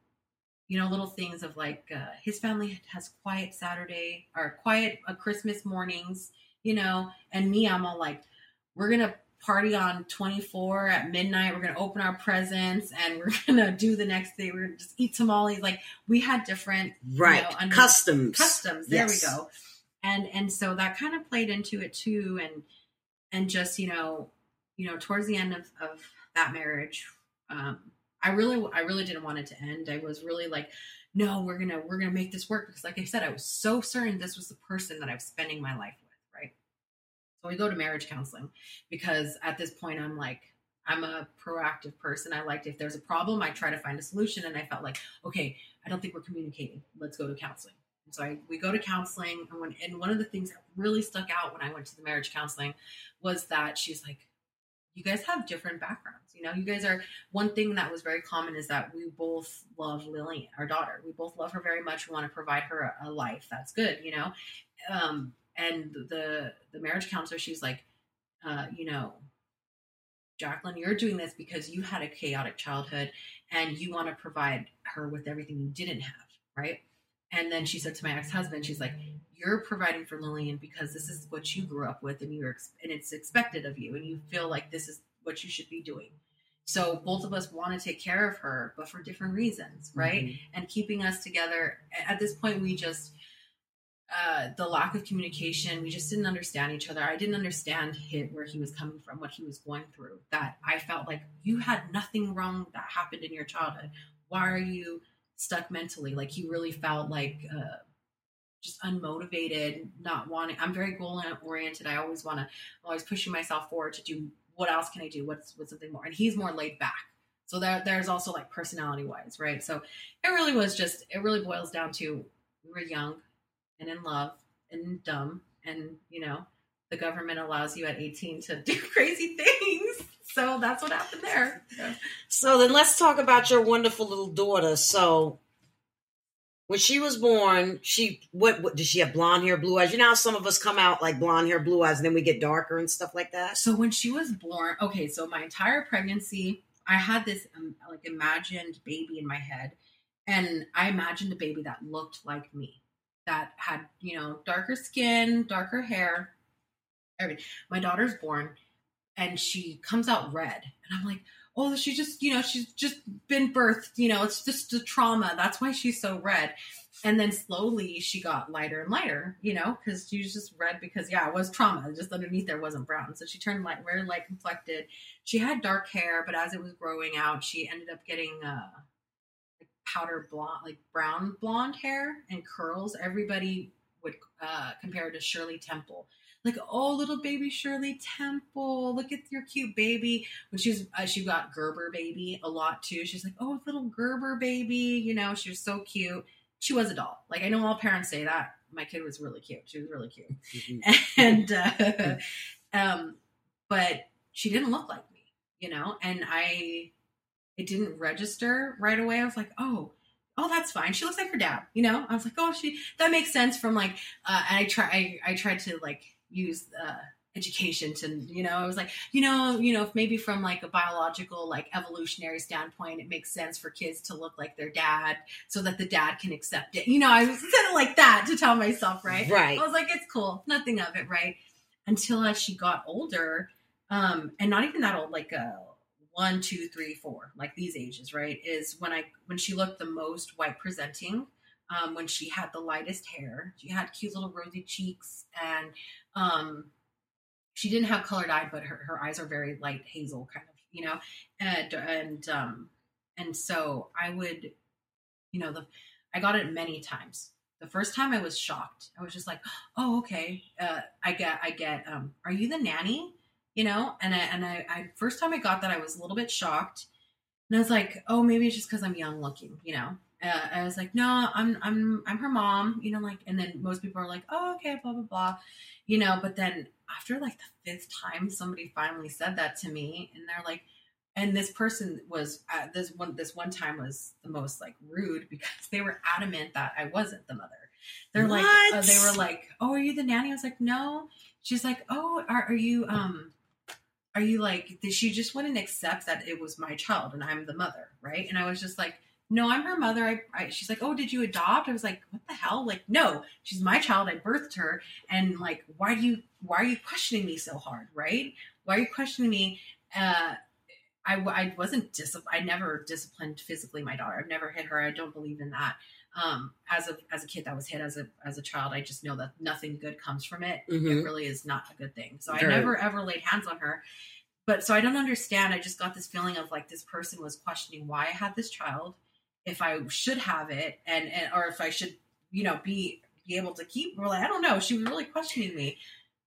you know, little things of like, uh, his family has quiet Saturday or quiet uh, Christmas mornings, you know, and me, I'm all like, we're to party on 24 at midnight. We're going to open our presents and we're going to do the next day. We're going to just eat tamales. Like we had different, right. You know, customs, customs. There yes. we go. And, and so that kind of played into it too. And, and just, you know, you know, towards the end of, of that marriage, um, I really, I really didn't want it to end. I was really like, no, we're to, we're going to make this work. Because like I said, I was so certain this was the person that I was spending my life. So we go to marriage counseling because at this point I'm like, I'm a proactive person. I liked if there's a problem, I try to find a solution. And I felt like, okay, I don't think we're communicating. Let's go to counseling. And so I, we go to counseling. And, when, and one of the things that really stuck out when I went to the marriage counseling was that she's like, you guys have different backgrounds. You know, you guys are one thing that was very common is that we both love Lillian, our daughter. We both love her very much. We want to provide her a, a life that's good, you know. Um, and the the marriage counselor, she's like, uh, you know, Jacqueline, you're doing this because you had a chaotic childhood and you want to provide her with everything you didn't have, right? And then she said to my ex-husband, she's like, "You're providing for Lillian because this is what you grew up with, and you're and it's expected of you, and you feel like this is what you should be doing." So both of us want to take care of her, but for different reasons, right? Mm-hmm. And keeping us together. At this point, we just uh, the lack of communication. We just didn't understand each other. I didn't understand him, where he was coming from, what he was going through. That I felt like you had nothing wrong that happened in your childhood. Why are you stuck mentally. Like he really felt like uh, just unmotivated, not wanting. I'm very goal oriented. I always want to, I'm always pushing myself forward to do what else can I do? What's what's something more? And he's more laid back. So there, there's also like personality wise, right? So it really was just, it really boils down to we were young and in love and dumb, and you know, the government allows you at 18 to do crazy things. So that's what happened there. So then let's talk about your wonderful little daughter. So when she was born, she what, what did she have blonde hair, blue eyes? You know how some of us come out like blonde hair, blue eyes, and then we get darker and stuff like that. So when she was born, okay, so my entire pregnancy, I had this um, like imagined baby in my head, and I imagined a baby that looked like me, that had you know darker skin, darker hair, everything. My daughter's born, and she comes out red. And I'm like, oh, she just, you know, she's just been birthed, you know, it's just a trauma. That's why she's so red. And then slowly she got lighter and lighter, you know, because she was just red because, yeah, it was trauma. Just underneath there wasn't brown. So she turned light, very light complected. She had dark hair, but as it was growing out, she ended up getting uh, powder blonde, like brown blonde hair and curls. Everybody would uh, compare to Shirley Temple like, oh, little baby Shirley Temple, look at your cute baby. When she was, uh, she got Gerber baby a lot too. She's like, oh, little Gerber baby, you know, she was so cute. She was a doll. Like I know all parents say that. My kid was really cute. She was really cute, mm-hmm. and uh, um, but she didn't look like me, you know. And I, it didn't register right away. I was like, oh, oh that's fine. She looks like her dad you know? I was like oh she that makes sense from like uh and i try I, I tried to like use uh, education to you know i was like you know you know if maybe from like a biological like evolutionary standpoint it makes sense for kids to look like their dad so that the dad can accept it. You know i was kind of like that to tell myself right? Right. I was like it's cool. Nothing of it right? Until as she got older um and not even that old like uh one two three four like these ages right is when i when she looked the most white presenting um, when she had the lightest hair. She had cute little rosy cheeks, and um, she didn't have colored eye, but her, her eyes are very light hazel, kind of, you know. And and um, and so I would, you know, the I got it many times. The first time I was shocked. I was just like, "Oh, okay." Uh, I get, I get. Um, are you the nanny? You know, and I and I, I first time I got that, I was a little bit shocked, and I was like, "Oh, maybe it's just because I'm young looking," you know uh, I was like, no, I'm I'm I'm her mom, you know, like, and then most people are like, oh, okay, blah blah blah, you know. But then after like the fifth time, somebody finally said that to me, and they're like, and this person was uh, this one this one time was the most like rude because they were adamant that I wasn't the mother. They're what? like, uh, they were like, oh, are you the nanny? I was like, no. She's like, oh, are, are you um are you like did she just wouldn't accept that it was my child and I'm the mother, right? And I was just like no, I'm her mother. I, I, she's like, oh, did you adopt? I was like, what the hell? Like, no, she's my child. I birthed her. And like, why do you, why are you questioning me so hard? Right? Why are you questioning me? Uh, I, I wasn't disciplined. I never disciplined physically my daughter. I've never hit her. I don't believe in that. Um, as a as a kid that was hit as a as a child, I just know that nothing good comes from it. Mm-hmm. It really is not a good thing. So I never ever laid hands on her. But so I don't understand. I just got this feeling of like this person was questioning why I had this child if I should have it and, and or if I should, you know, be be able to keep really I don't know. She was really questioning me.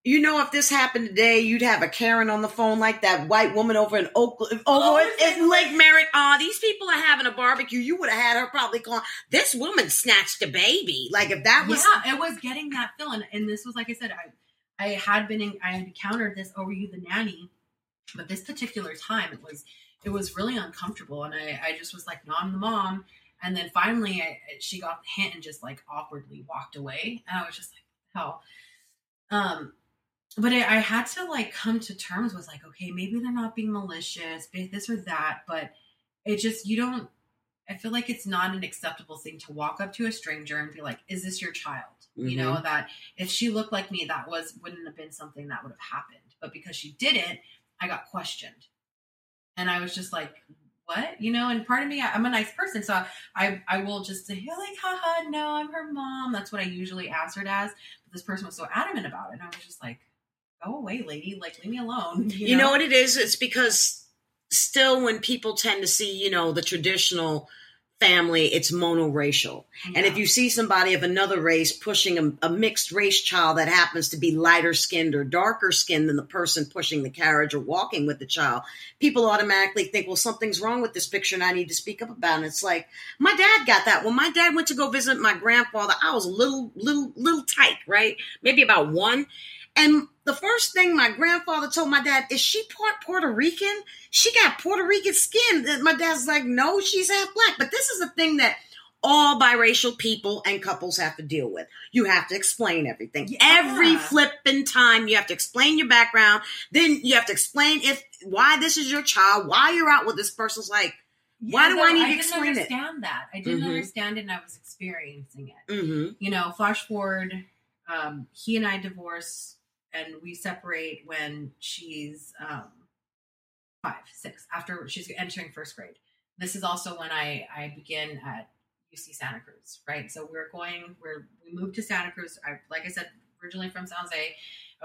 You know, if this happened today, you'd have a Karen on the phone like that white woman over in Oakland, oh, in, in Lake Merritt. Ah, oh, these people are having a barbecue. You would have had her probably calling. This woman snatched a baby. Like if that was, yeah, it was getting that feeling. And this was like I said, I, I had been, in, I had encountered this. over you the nanny? but this particular time it was it was really uncomfortable and i i just was like no i'm the mom and then finally I, she got the hint and just like awkwardly walked away and i was just like hell um but I, I had to like come to terms with like okay maybe they're not being malicious this or that but it just you don't i feel like it's not an acceptable thing to walk up to a stranger and be like is this your child? Mm-hmm. you know that if she looked like me that was wouldn't have been something that would have happened but because she didn't i got questioned. And i was just like what? You know and part of me I, i'm a nice person so i i will just say like haha no i'm her mom. That's what i usually answered as but this person was so adamant about it and i was just like go away lady like leave me alone You, know? what it is? It's because still when people tend to see, you know, the traditional family, it's monoracial. And if you see somebody of another race pushing a, a mixed race child that happens to be lighter skinned or darker skinned than the person pushing the carriage or walking with the child, people automatically think, well, something's wrong with this picture and I need to speak up about it. It's like, my dad got that. When my dad went to go visit my grandfather, I was a little, little, little tight, right? Maybe about one. And the first thing my grandfather told my dad is she part Puerto Rican? She got Puerto Rican skin. And my dad's like, no, she's half black. But this is the thing that all biracial people and couples have to deal with. You have to explain everything. Yeah. Every flipping time you have to explain your background. Then you have to explain if why this is your child, why you're out with this person's like, Why do I need to explain it? I didn't understand that i didn't Mhm. understand it and i was experiencing it mm-hmm, you know, flash forward, um, he and I divorce and we separate when she's um, five, six, after she's entering first grade. This is also when I, I begin at UC Santa Cruz, right? So we're going, we're, we moved to Santa Cruz. I, like I said, originally from San Jose,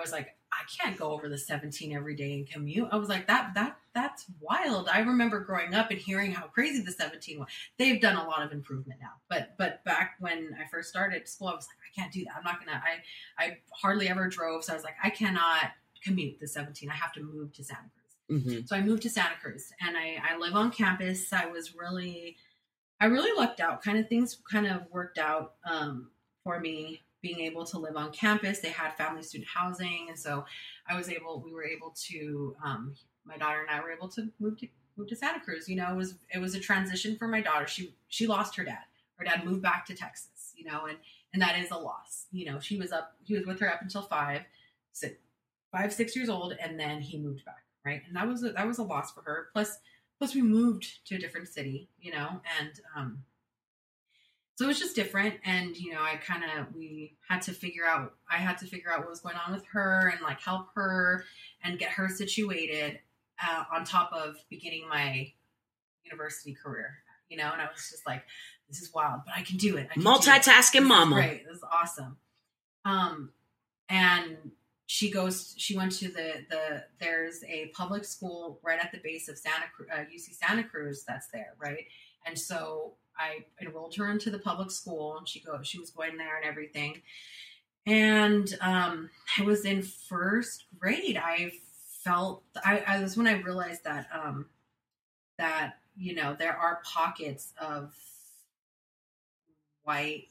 I was like, I can't go over the 17 every day and commute. I was like, that, that, that's wild. I remember growing up and hearing how crazy the 17 was they've done a lot of improvement now. But but back when I first started school, I was like, I can't do that. I'm not gonna. I I hardly ever drove, so I was like, I cannot commute the 17. I have to move to Santa Cruz. mm-hmm. So I moved to Santa Cruz, and I I live on campus. I was really, I really lucked out. Kind of things kind of worked out um, for me being able to live on campus. They had family student housing, and so I was able. We were able to. Um, my daughter and I were able to move to move to Santa Cruz. You know, it was it was a transition for my daughter. She she lost her dad. Her dad moved back to Texas. You know, and and that is a loss. You know, she was up. He was with her up until five, six, five six years old, and then he moved back. Right, and that was a, that was a loss for her. Plus, plus we moved to a different city. You know, and um, so it was just different. And you know, I kind of we had to figure out. I had to figure out what was going on with her and like help her and get her situated uh, on top of beginning my university career, you know, and I was just like, this is wild, but I can do it. I can do it. multitasking This is mama. Great. This is awesome. Um, and she goes, she went to the, the, there's a public school right at the base of Santa Cruz, uh, UC Santa Cruz that's there. Right. And so I enrolled her into the public school and she go, she was going there and everything. And, um, I was in first grade. I felt, I, I was when I realized that, um, that, you know, there are pockets of white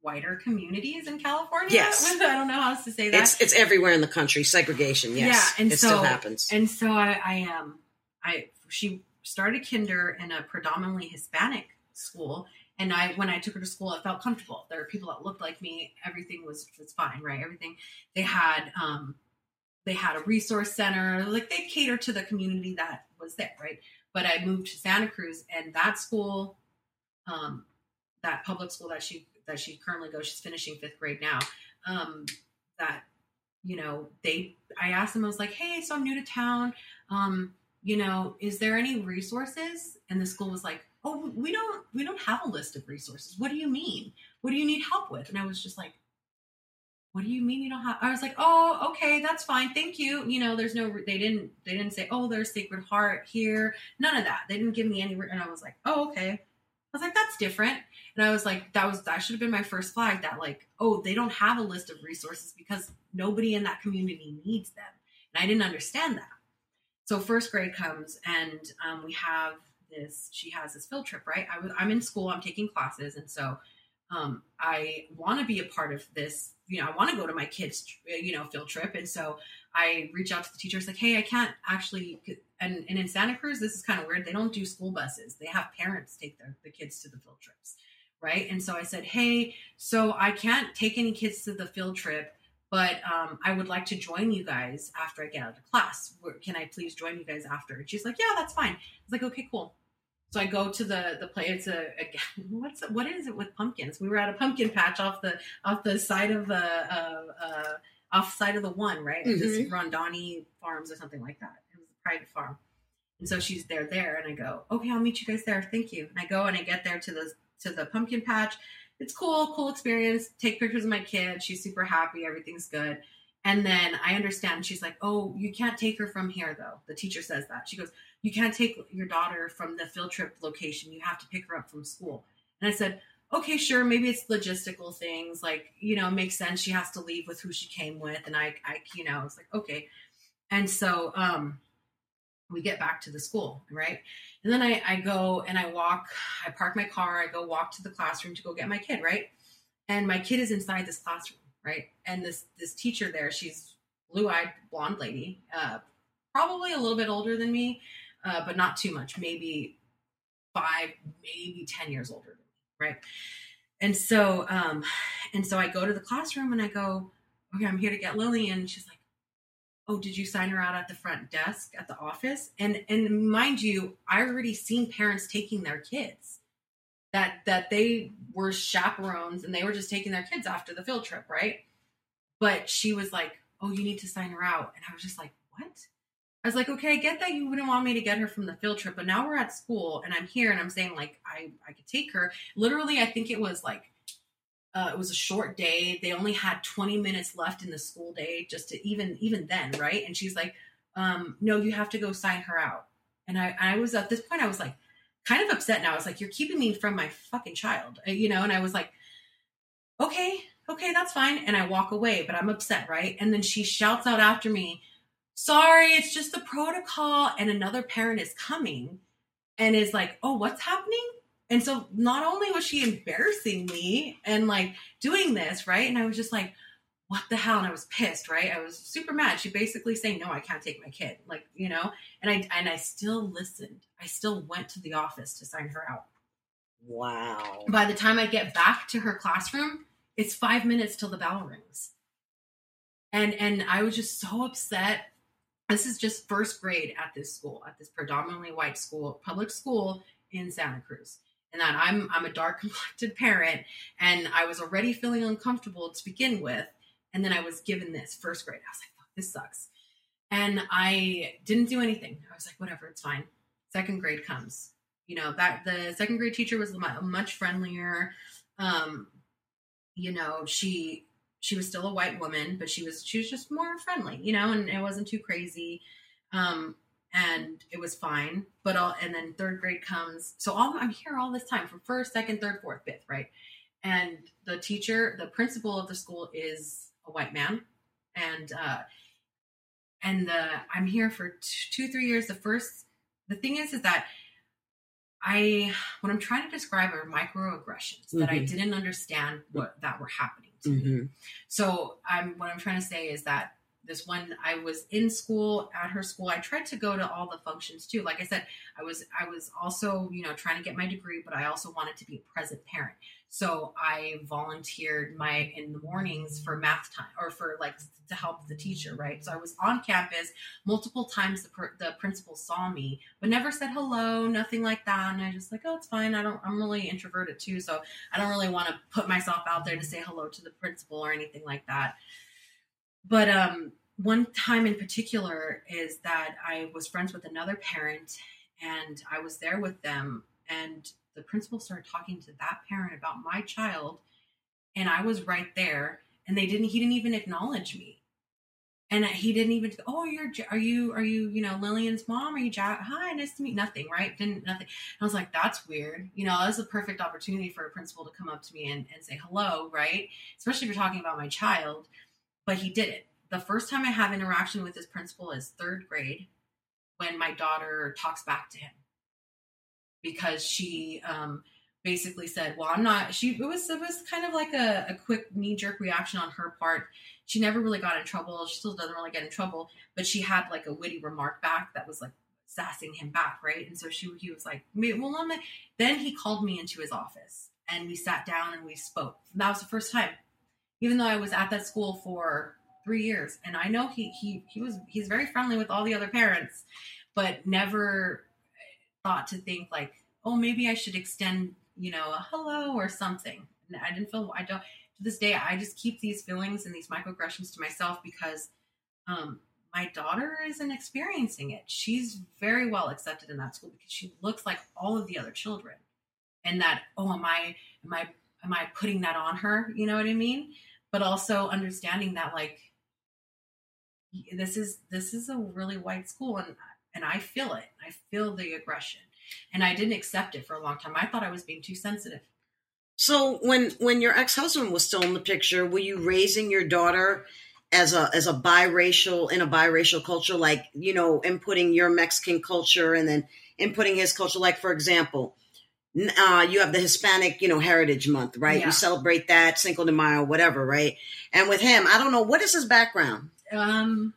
whiter communities in California. Yes. I don't know how else to say that. It's it's everywhere in the country. Segregation, yes. Yeah, and it so- still happens. and so I, I am um, I she started kinder in a predominantly Hispanic school. And I, when I took her to school, I felt comfortable. There were people that looked like me. Everything was was fine, right? Everything they had, um, they had a resource center. Like they catered to the community that was there, right? But I moved to Santa Cruz, and that school, um, that public school that she that she currently goes, she's finishing fifth grade now. Um, that you know, they I asked them, I was like, hey, so I'm new to town. Um, you know, is there any resources? And the school was like, oh, we don't we don't have a list of resources. What do you mean? What do you need help with? And I was just like, what do you mean you don't have? I was like, oh, okay, that's fine, thank you. You know, there's no, they didn't, they didn't say, oh, there's Sacred Heart here. None of that. They didn't give me any. And I was like, oh, okay. I was like, that's different. And I was like, that was that should have been my first flag. That like, oh, they don't have a list of resources because nobody in that community needs them. And I didn't understand that. So first grade comes and um, we have this. She has this field trip, right? I was I'm in school. I'm taking classes, and so um, I want to be a part of this. You know, I want to go to my kids, you know, field trip. And so I reach out to the teachers like, hey, I can't actually. And, and in Santa Cruz, this is kind of weird. They don't do school buses. They have parents take their the kids to the field trips, right? And so I said, hey, so I can't take any kids to the field trip, but um, I would like to join you guys after I get out of class. Can I please join you guys after? And she's like, yeah, that's fine. I was like, okay, cool. So I go to the the play. It's a, a what's what is it with pumpkins? We were at a pumpkin patch off the off the side of the uh, uh, off side of the one, right? Mm-hmm. This Rodoni Farms or something like that. It was a private farm. And so she's there there and I go, "Okay, I'll meet you guys there. Thank you." And I go and I get there to the to the pumpkin patch. It's cool, cool experience. Take pictures of my kid. She's super happy. Everything's good. And then I understand she's like, "Oh, you can't take her from here though." The teacher says that. She goes, you can't take your daughter from the field trip location. You have to pick her up from school. And I said, okay, sure. Maybe it's logistical things. Like, you know, makes sense. She has to leave with who she came with. And I, I, you know, it's like, okay. And so, um, we get back to the school, right? And then I, I go and I walk, I park my car, I go walk to the classroom to go get my kid, right? And my kid is inside this classroom, right? And this this teacher there, she's blue-eyed blonde lady, uh, probably a little bit older than me, uh, but not too much, maybe five, maybe 10 years older than me, right? And so, um, and so I go to the classroom and I go, okay, I'm here to get Lily. And she's like, oh, did you sign her out at the front desk at the office? And, and mind you, I already seen parents taking their kids that, that they were chaperones and they were just taking their kids after the field trip. Right. But she was like, oh, you need to sign her out. And I was just like, what? I was like, okay, I get that you wouldn't want me to get her from the field trip, but now we're at school and I'm here and I'm saying like I I could take her. Literally, I think it was like uh, it was a short day. They only had 20 minutes left in the school day, just to even even then, right? And she's like, um, no, you have to go sign her out. And I I was at this point, I was like kind of upset now. I was like, you're keeping me from my fucking child, uh, you know? And I was like, okay, okay, that's fine. And I walk away, but I'm upset, right? And then she shouts out after me sorry, it's just the protocol. And another parent is coming and is like, oh, what's happening? And so not only was she embarrassing me and like doing this, right? And I was just like, what the hell? And I was pissed, right? I was super mad. She basically saying, no, I can't take my kid. Like, you know, and I, and I still listened. I still went to the office to sign her out. Wow. By the time I get back to her classroom, it's five minutes till the bell rings. And, and I was just so upset this is just first grade at this school, at this predominantly white school, public school in Santa Cruz. And that I'm I'm a dark complected parent and I was already feeling uncomfortable to begin with. And then I was given this first grade. I was like, fuck, this sucks. And I didn't do anything. I was like, whatever, it's fine. Second grade comes. You know, that the second grade teacher was much friendlier. Um, you know, she she was still a white woman, but she was she was just more friendly, you know, and it wasn't too crazy. Um, and it was fine. But all and then third grade comes. So all I'm here all this time from first, second, third, fourth, fifth, right? And the teacher, the principal of the school is a white man. And uh and the I'm here for two, three years. The first the thing is is that I what I'm trying to describe are microaggressions mm-hmm. that I mm-hmm. didn't understand what that were happening Mm-hmm. So I'm what I'm trying to say is that this one I was in school at her school. I tried to go to all the functions too. Like I said, I was I was also, you know, trying to get my degree, but I also wanted to be a present parent. So I volunteered my in the mornings for math time or for like to help the teacher, right? So I was on campus multiple times. The, the principal saw me, but never said hello, nothing like that. And I just like, oh, it's fine. I don't. I'm really introverted too, so I don't really want to put myself out there to say hello to the principal or anything like that. But um, one time in particular is that I was friends with another parent, and I was there with them, and the principal started talking to that parent about my child and I was right there and they didn't he didn't even acknowledge me. And he didn't even oh you're are you are you you know Lillian's mom? Are you Jack hi nice to meet nothing right? Didn't nothing. And I was like that's weird. You know that's a perfect opportunity for a principal to come up to me and, and say hello right? Especially if you're talking about my child. But he didn't. The first time I have interaction with this principal is third grade when my daughter talks back to him because she um, basically said, "Well, I'm not." She it was it was kind of like a, a quick knee jerk reaction on her part. She never really got in trouble. She still doesn't really get in trouble, but she had like a witty remark back that was like sassing him back, right? And so she he was like, "Well, I'm then he called me into his office and we sat down and we spoke. And that was the first time, even though I was at that school for three years, and I know he he he was he's very friendly with all the other parents, but never thought to think like, oh, maybe I should extend you know, a hello or something. And I didn't feel, I don't, to this day, I just keep these feelings and these microaggressions to myself because um, my daughter isn't experiencing it. She's very well accepted in that school because she looks like all of the other children. And that, oh, am I, am I, am I putting that on her? You know what I mean? But also understanding that like, this is, this is a really white school and, and I feel it. I feel the aggression and I didn't accept it for a long time. I thought I was being too sensitive. So when when your ex husband was still in the picture, were you raising your daughter as a as a biracial in a biracial culture, like you know, inputting your Mexican culture and then inputting his culture? Like for example, uh, you have the Hispanic, you know, Heritage Month, right? Yeah. You celebrate that Cinco de Mayo, whatever, right? And with him, I don't know what is his background. Um,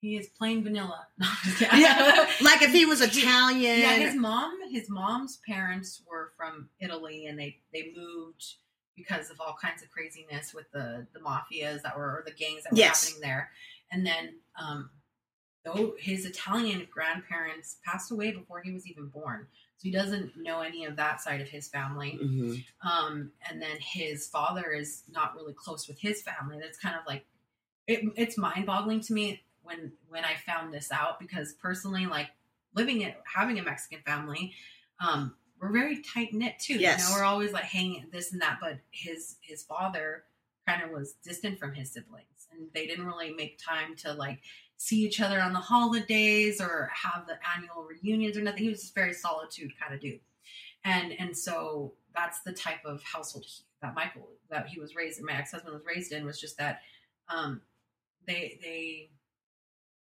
he is plain vanilla. yeah, like if he was Italian. Yeah, his mom, his mom's parents were from Italy, and they they moved because of all kinds of craziness with the the mafias that were or the gangs that were yes. happening there. And then, um, though his Italian grandparents passed away before he was even born, so he doesn't know any of that side of his family. Mm-hmm. Um, and then his father is not really close with his family. That's kind of like it, it's mind boggling to me when when I found this out because personally, like living it, having a Mexican family, um, we're very tight knit too. Yes. You know, we're always like hanging this and that. But his his father kind of was distant from his siblings, and they didn't really make time to like see each other on the holidays or have the annual reunions or nothing. He was just very solitude kind of dude, and and so that's the type of household he, that Michael that he was raised in. My ex husband was raised in was just that um, they they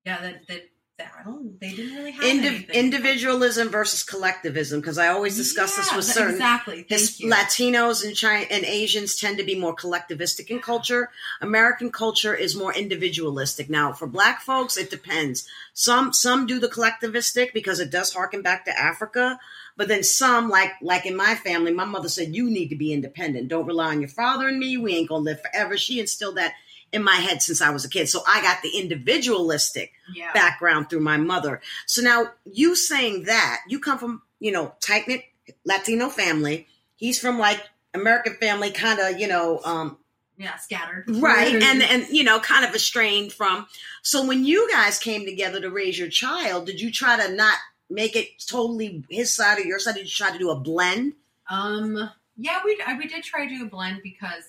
yeah, that that, that I don't. They didn't really have Indiv- individualism versus collectivism because I always discuss yeah, this with certain exactly. His, Latinos and China and Asians tend to be more collectivistic in culture. American culture is more individualistic. Now, for Black folks, it depends. Some some do the collectivistic because it does harken back to Africa. But then some, like like in my family, my mother said, "You need to be independent. Don't rely on your father and me. We ain't gonna live forever." She instilled that in my head since I was a kid. So I got the individualistic yeah. background through my mother. So now you saying that you come from, you know, tight knit Latino family. He's from like American family, kind of, you know, um, yeah, scattered. Right. and and you know, kind of estranged from. So when you guys came together to raise your child, did you try to not make it totally his side or your side? Did you try to do a blend? Um yeah, we we did try to do a blend because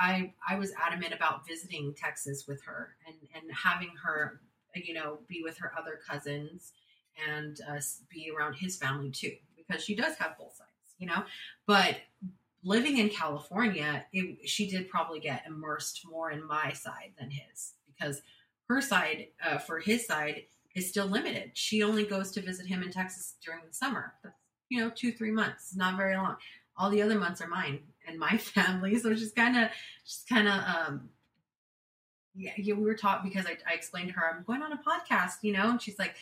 I I was adamant about visiting Texas with her and and having her, you know, be with her other cousins and uh, be around his family too, because she does have both sides, you know. But living in California, it, she did probably get immersed more in my side than his, because her side, uh, for his side, is still limited. She only goes to visit him in Texas during the summer. That's you know two three months, not very long. All the other months are mine and my family. So she's kind of, she's kind of, um, yeah, yeah, we were taught because I, I explained to her I'm going on a podcast, you know, and she's like,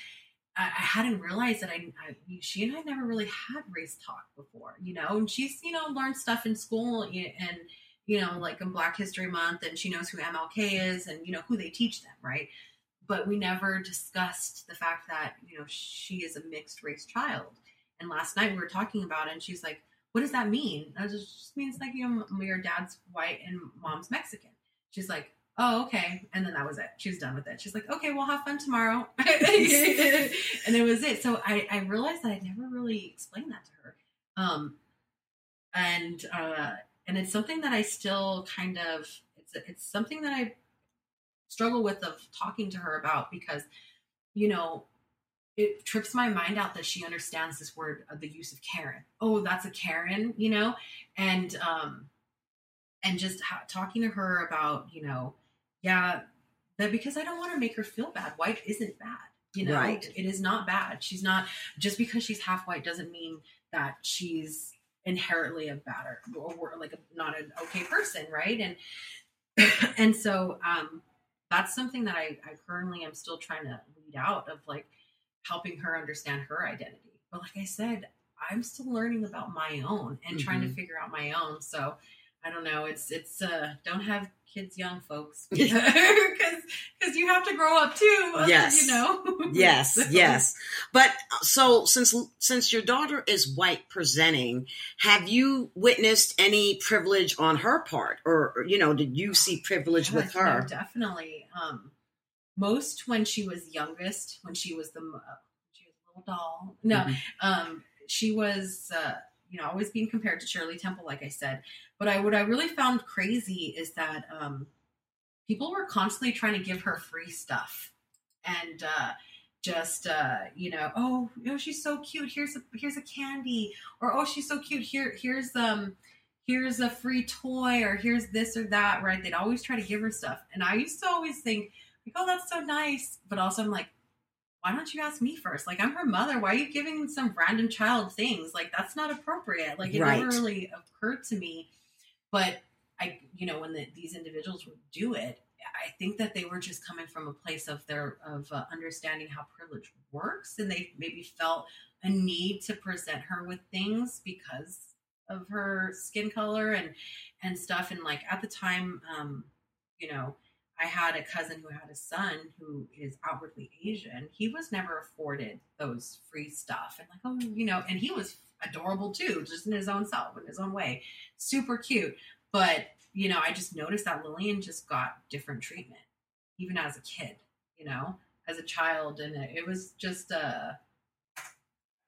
I, I hadn't realized that I, I, she and I never really had race talk before, you know, and she's, you know, learned stuff in school and, you know, like in Black History Month, and she knows who MLK is and, you know, who they teach them, right? But we never discussed the fact that, you know, she is a mixed race child. And last night we were talking about it, and she's like, what does that mean? That just means like, you know, your dad's white and mom's Mexican. She's like, oh, okay. And then that was it. She was done with it. She's like, okay, we'll have fun tomorrow. and it was it. So I, I realized that I never really explained that to her. Um, and, uh, and it's something that I still kind of, it's, it's something that I struggle with of talking to her about because, you know, it trips my mind out that she understands this word of the use of Karen. Oh, that's a Karen, you know, and um, and just ha- talking to her about, you know, yeah, that because I don't want to make her feel bad. White isn't bad, you know. Right. It is not bad. She's not just because she's half white doesn't mean that she's inherently a bad or, or like a, not an okay person, right? And and so um, that's something that I, I currently am still trying to weed out of like helping her understand her identity. But like I said, I'm still learning about my own and mm-hmm. trying to mm-hmm. figure out my own. So I don't know. It's it's uh don't have kids young folks because because you have to grow up too. Yes, you know. yes, so. yes. But so since since your daughter is white presenting, have you witnessed any privilege on her part, or you know, did you see privilege with her? No, definitely. Um, most when she was youngest, when she was the uh, she was a little doll. No, mm-hmm. um, she was. Uh, you know, always being compared to Shirley Temple, like I said. But I what I really found crazy is that um, people were constantly trying to give her free stuff and uh, just uh, you know, oh, oh, she's so cute. Here's a here's a candy, or oh, she's so cute. Here here's um here's a free toy, or here's this or that. Right? They'd always try to give her stuff, and I used to always think, like, oh, that's so nice. But also, I'm like, why don't you ask me first? Like, I'm her mother. Why are you giving some random child things? Like, that's not appropriate. Like, it right. never really occurred to me but I, you know, when the, these individuals would do it, I think that they were just coming from a place of their of uh, understanding how privilege works, and they maybe felt a need to present her with things because of her skin color and and stuff. And like at the time, um, you know, I had a cousin who had a son who is outwardly Asian. He was never afforded those free stuff, and like, oh, you know, and he was adorable too, just in his own self, in his own way. Super cute. But, you know, I just noticed that Lillian just got different treatment, even as a kid, you know, as a child. And it was just, uh,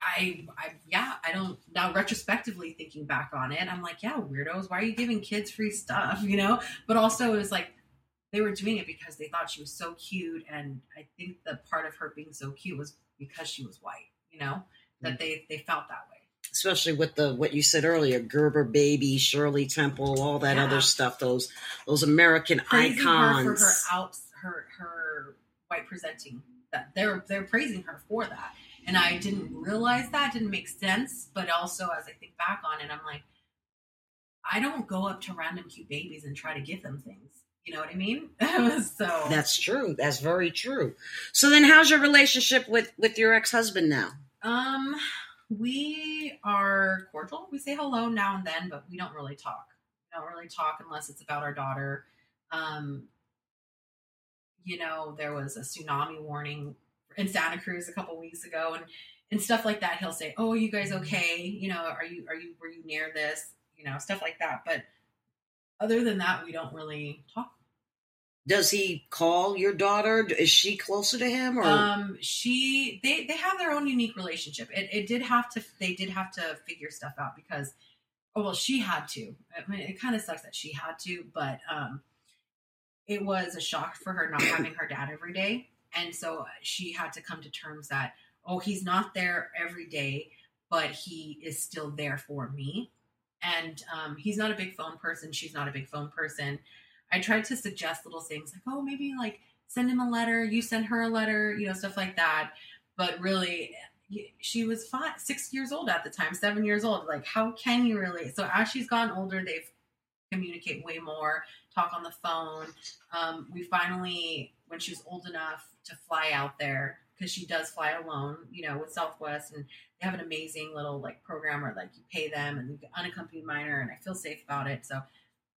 I, I, yeah, I don't now retrospectively thinking back on it, I'm like, yeah, weirdos, why are you giving kids free stuff, you know? But also, it was like they were doing it because they thought she was so cute, and I think the part of her being so cute was because she was white, you know, that mm-hmm. they they felt that way especially with the what you said earlier, Gerber baby, Shirley Temple, all that yeah. other stuff. Those those American praising icons. Her for her out her her white presenting. That they're they're praising her for that, and I didn't realize that didn't make sense. But also, as I think back on it, I'm like, I don't go up to random cute babies and try to give them things. You know what I mean? so that's true. That's very true. So then, how's your relationship with with your ex husband now? Um, we are cordial. We say hello now and then, but we don't really talk. We don't really talk unless it's about our daughter. Um, you know, there was a tsunami warning in Santa Cruz a couple weeks ago, and and stuff like that. He'll say, "Oh, you guys okay? You know, are you are you were you near this? You know, stuff like that." But other than that, we don't really talk does he call your daughter? Is she closer to him? Or um, she they they have their own unique relationship. It it did have to they did have to figure stuff out because oh well she had to. I mean, it kind of sucks that she had to, but um, it was a shock for her not having her dad every day, and so she had to come to terms that oh he's not there every day, but he is still there for me, and um, he's not a big phone person. She's not a big phone person I tried to suggest little things like, oh, maybe like send him a letter, you send her a letter, you know, stuff like that. But really, she was five, six years old at the time, seven years old. Like, how can you really? So as she's gotten older, they've communicate way more, talk on the phone. Um, we finally, when she was old enough to fly out there, because she does fly alone, you know, with Southwest, and they have an amazing little like program where like you pay them and you get unaccompanied minor, and I feel safe about it. So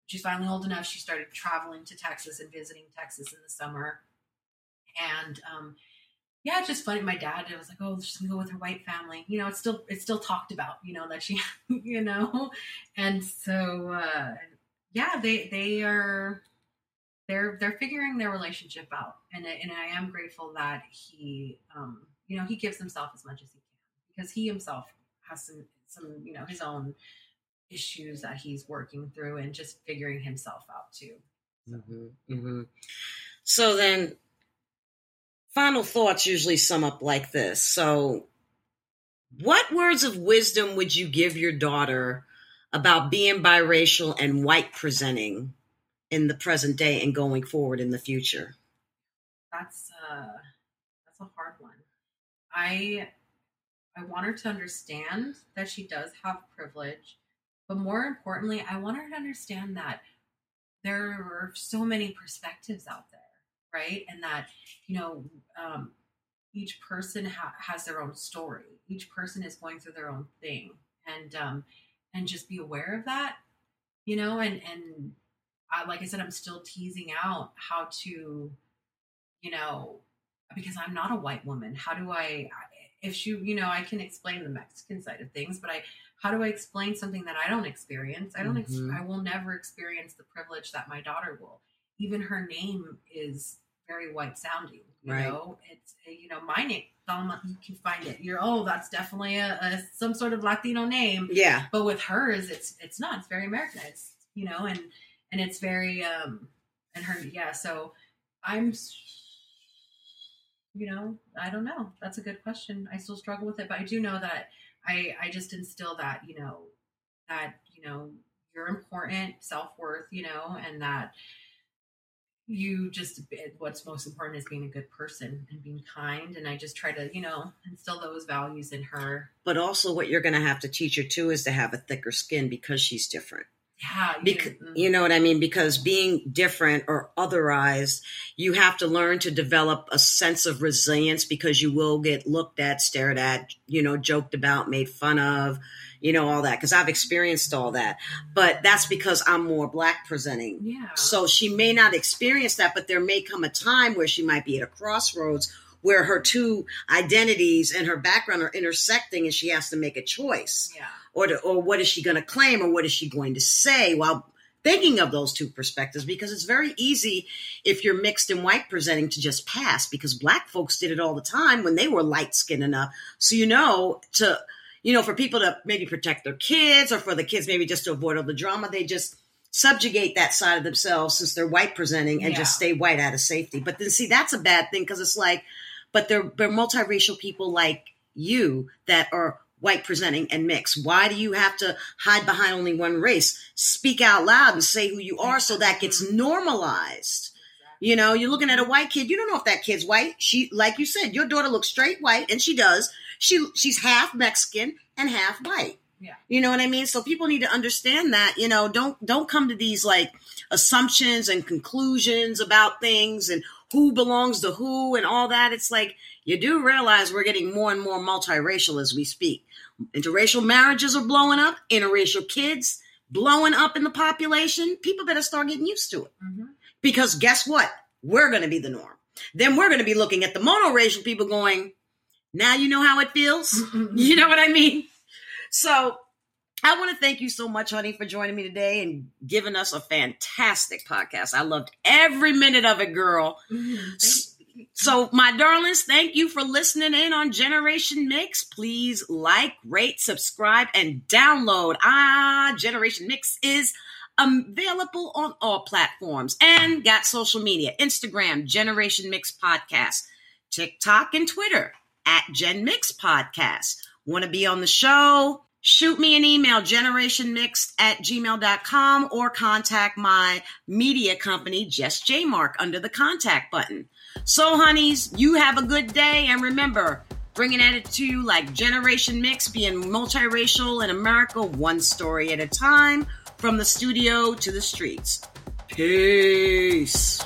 she's finally old enough. She started traveling to Texas and visiting Texas in the summer. And um, yeah, it's just funny. My dad it was like, "Oh, she's gonna go with her white family." You know, it's still it's still talked about. You know that she, you know, and so uh, yeah, they they are they're they're figuring their relationship out, and and I am grateful that he, um, you know, he gives himself as much as he can because he himself has some some you know his own issues that he's working through and just figuring himself out too. So, mm-hmm, mm-hmm. so then, final thoughts usually sum up like this. So, what words of wisdom would you give your daughter about being biracial and white presenting in the present day and going forward in the future? That's uh, that's a hard one. I I want her to understand that she does have privilege, but more importantly, I want her to understand that there are so many perspectives out there, right? And that you know, um, each person ha- has their own story. Each person is going through their own thing, and um, and just be aware of that, you know. And and I, like I said, I'm still teasing out how to, you know, because I'm not a white woman. How do I? If she, you know, I can explain the Mexican side of things, but I, how do I explain something that I don't experience? I don't. Ex- Mhm. I will never experience the privilege that my daughter will. Even her name is very white sounding. You Right. know, it's you know my name. Thelma, you can find it. You're oh, that's definitely a, a some sort of Latino name. Yeah. But with hers, it's it's not. It's very Americanized. You know, and and it's very um and her yeah. So I'm. You know, I don't know. That's a good question. I still struggle with it, but I do know that I I just instill that you know that you know you're important, self worth, you know, and that you just what's most important is being a good person and being kind and i just try to you know instill those values in her But also, what you're going to have to teach her too is to have a thicker skin because she's different. Yeah you, Because, know, mm, you know what I mean? Because being different or otherized, you have to learn to develop a sense of resilience because you will get looked at, stared at, you know, joked about, made fun of, you know, all that. Because I've experienced all that. But that's because I'm more black presenting. yeah So she may not experience that, but there may come a time where she might be at a crossroads where her two identities and her background are intersecting and she has to make a choice. yeah Or, to, or what is she going to claim or what is she going to say while thinking of those two perspectives? Because it's very easy if you're mixed and white presenting to just pass because black folks did it all the time when they were light skinned enough. So, you know, to, you know, for people to maybe protect their kids or for the kids maybe just to avoid all the drama, they just subjugate that side of themselves since they're white presenting and just stay white out of safety. But then see, that's a bad thing because it's like, but they're, they're multiracial people like you that are white presenting and mixed. Why do you have to hide behind only one race? Speak out loud and say who you are so that gets mm-hmm. normalized. You know, you're looking at a white kid, you don't know if that kid's white. She like you said, your daughter looks straight white and she does. She she's half Mexican and half white. Yeah. You know what I mean? So people need to understand that, you know, don't don't come to these like assumptions and conclusions about things and who belongs to who and all that. It's like you do realize we're getting more and more multiracial as we speak. Interracial marriages are blowing up, interracial kids blowing up in the population. People better start getting used to it. Mhm. Because guess what? We're going to be the norm. Then we're going to be looking at the monoracial people going, now you know how it feels. You know what I mean? So I want to thank you so much, honey, for joining me today and giving us a fantastic podcast. I loved every minute of it, girl. So, my darlings, thank you for listening in on Generation Mix. Please like, rate, subscribe, and download. Ah, Generation Mix is available on all platforms and got social media Instagram, Generation Mix Podcast, TikTok, and Twitter at Gen Mix Podcast. Want to be on the show? Shoot me an email, generationmixed at gmail.com, or contact my media company, Jess J Mark, under the contact button. So, honeys, you have a good day, and remember, bringing at it to you like Generation Mix, being multiracial in America, one story at a time, from the studio to the streets. Peace.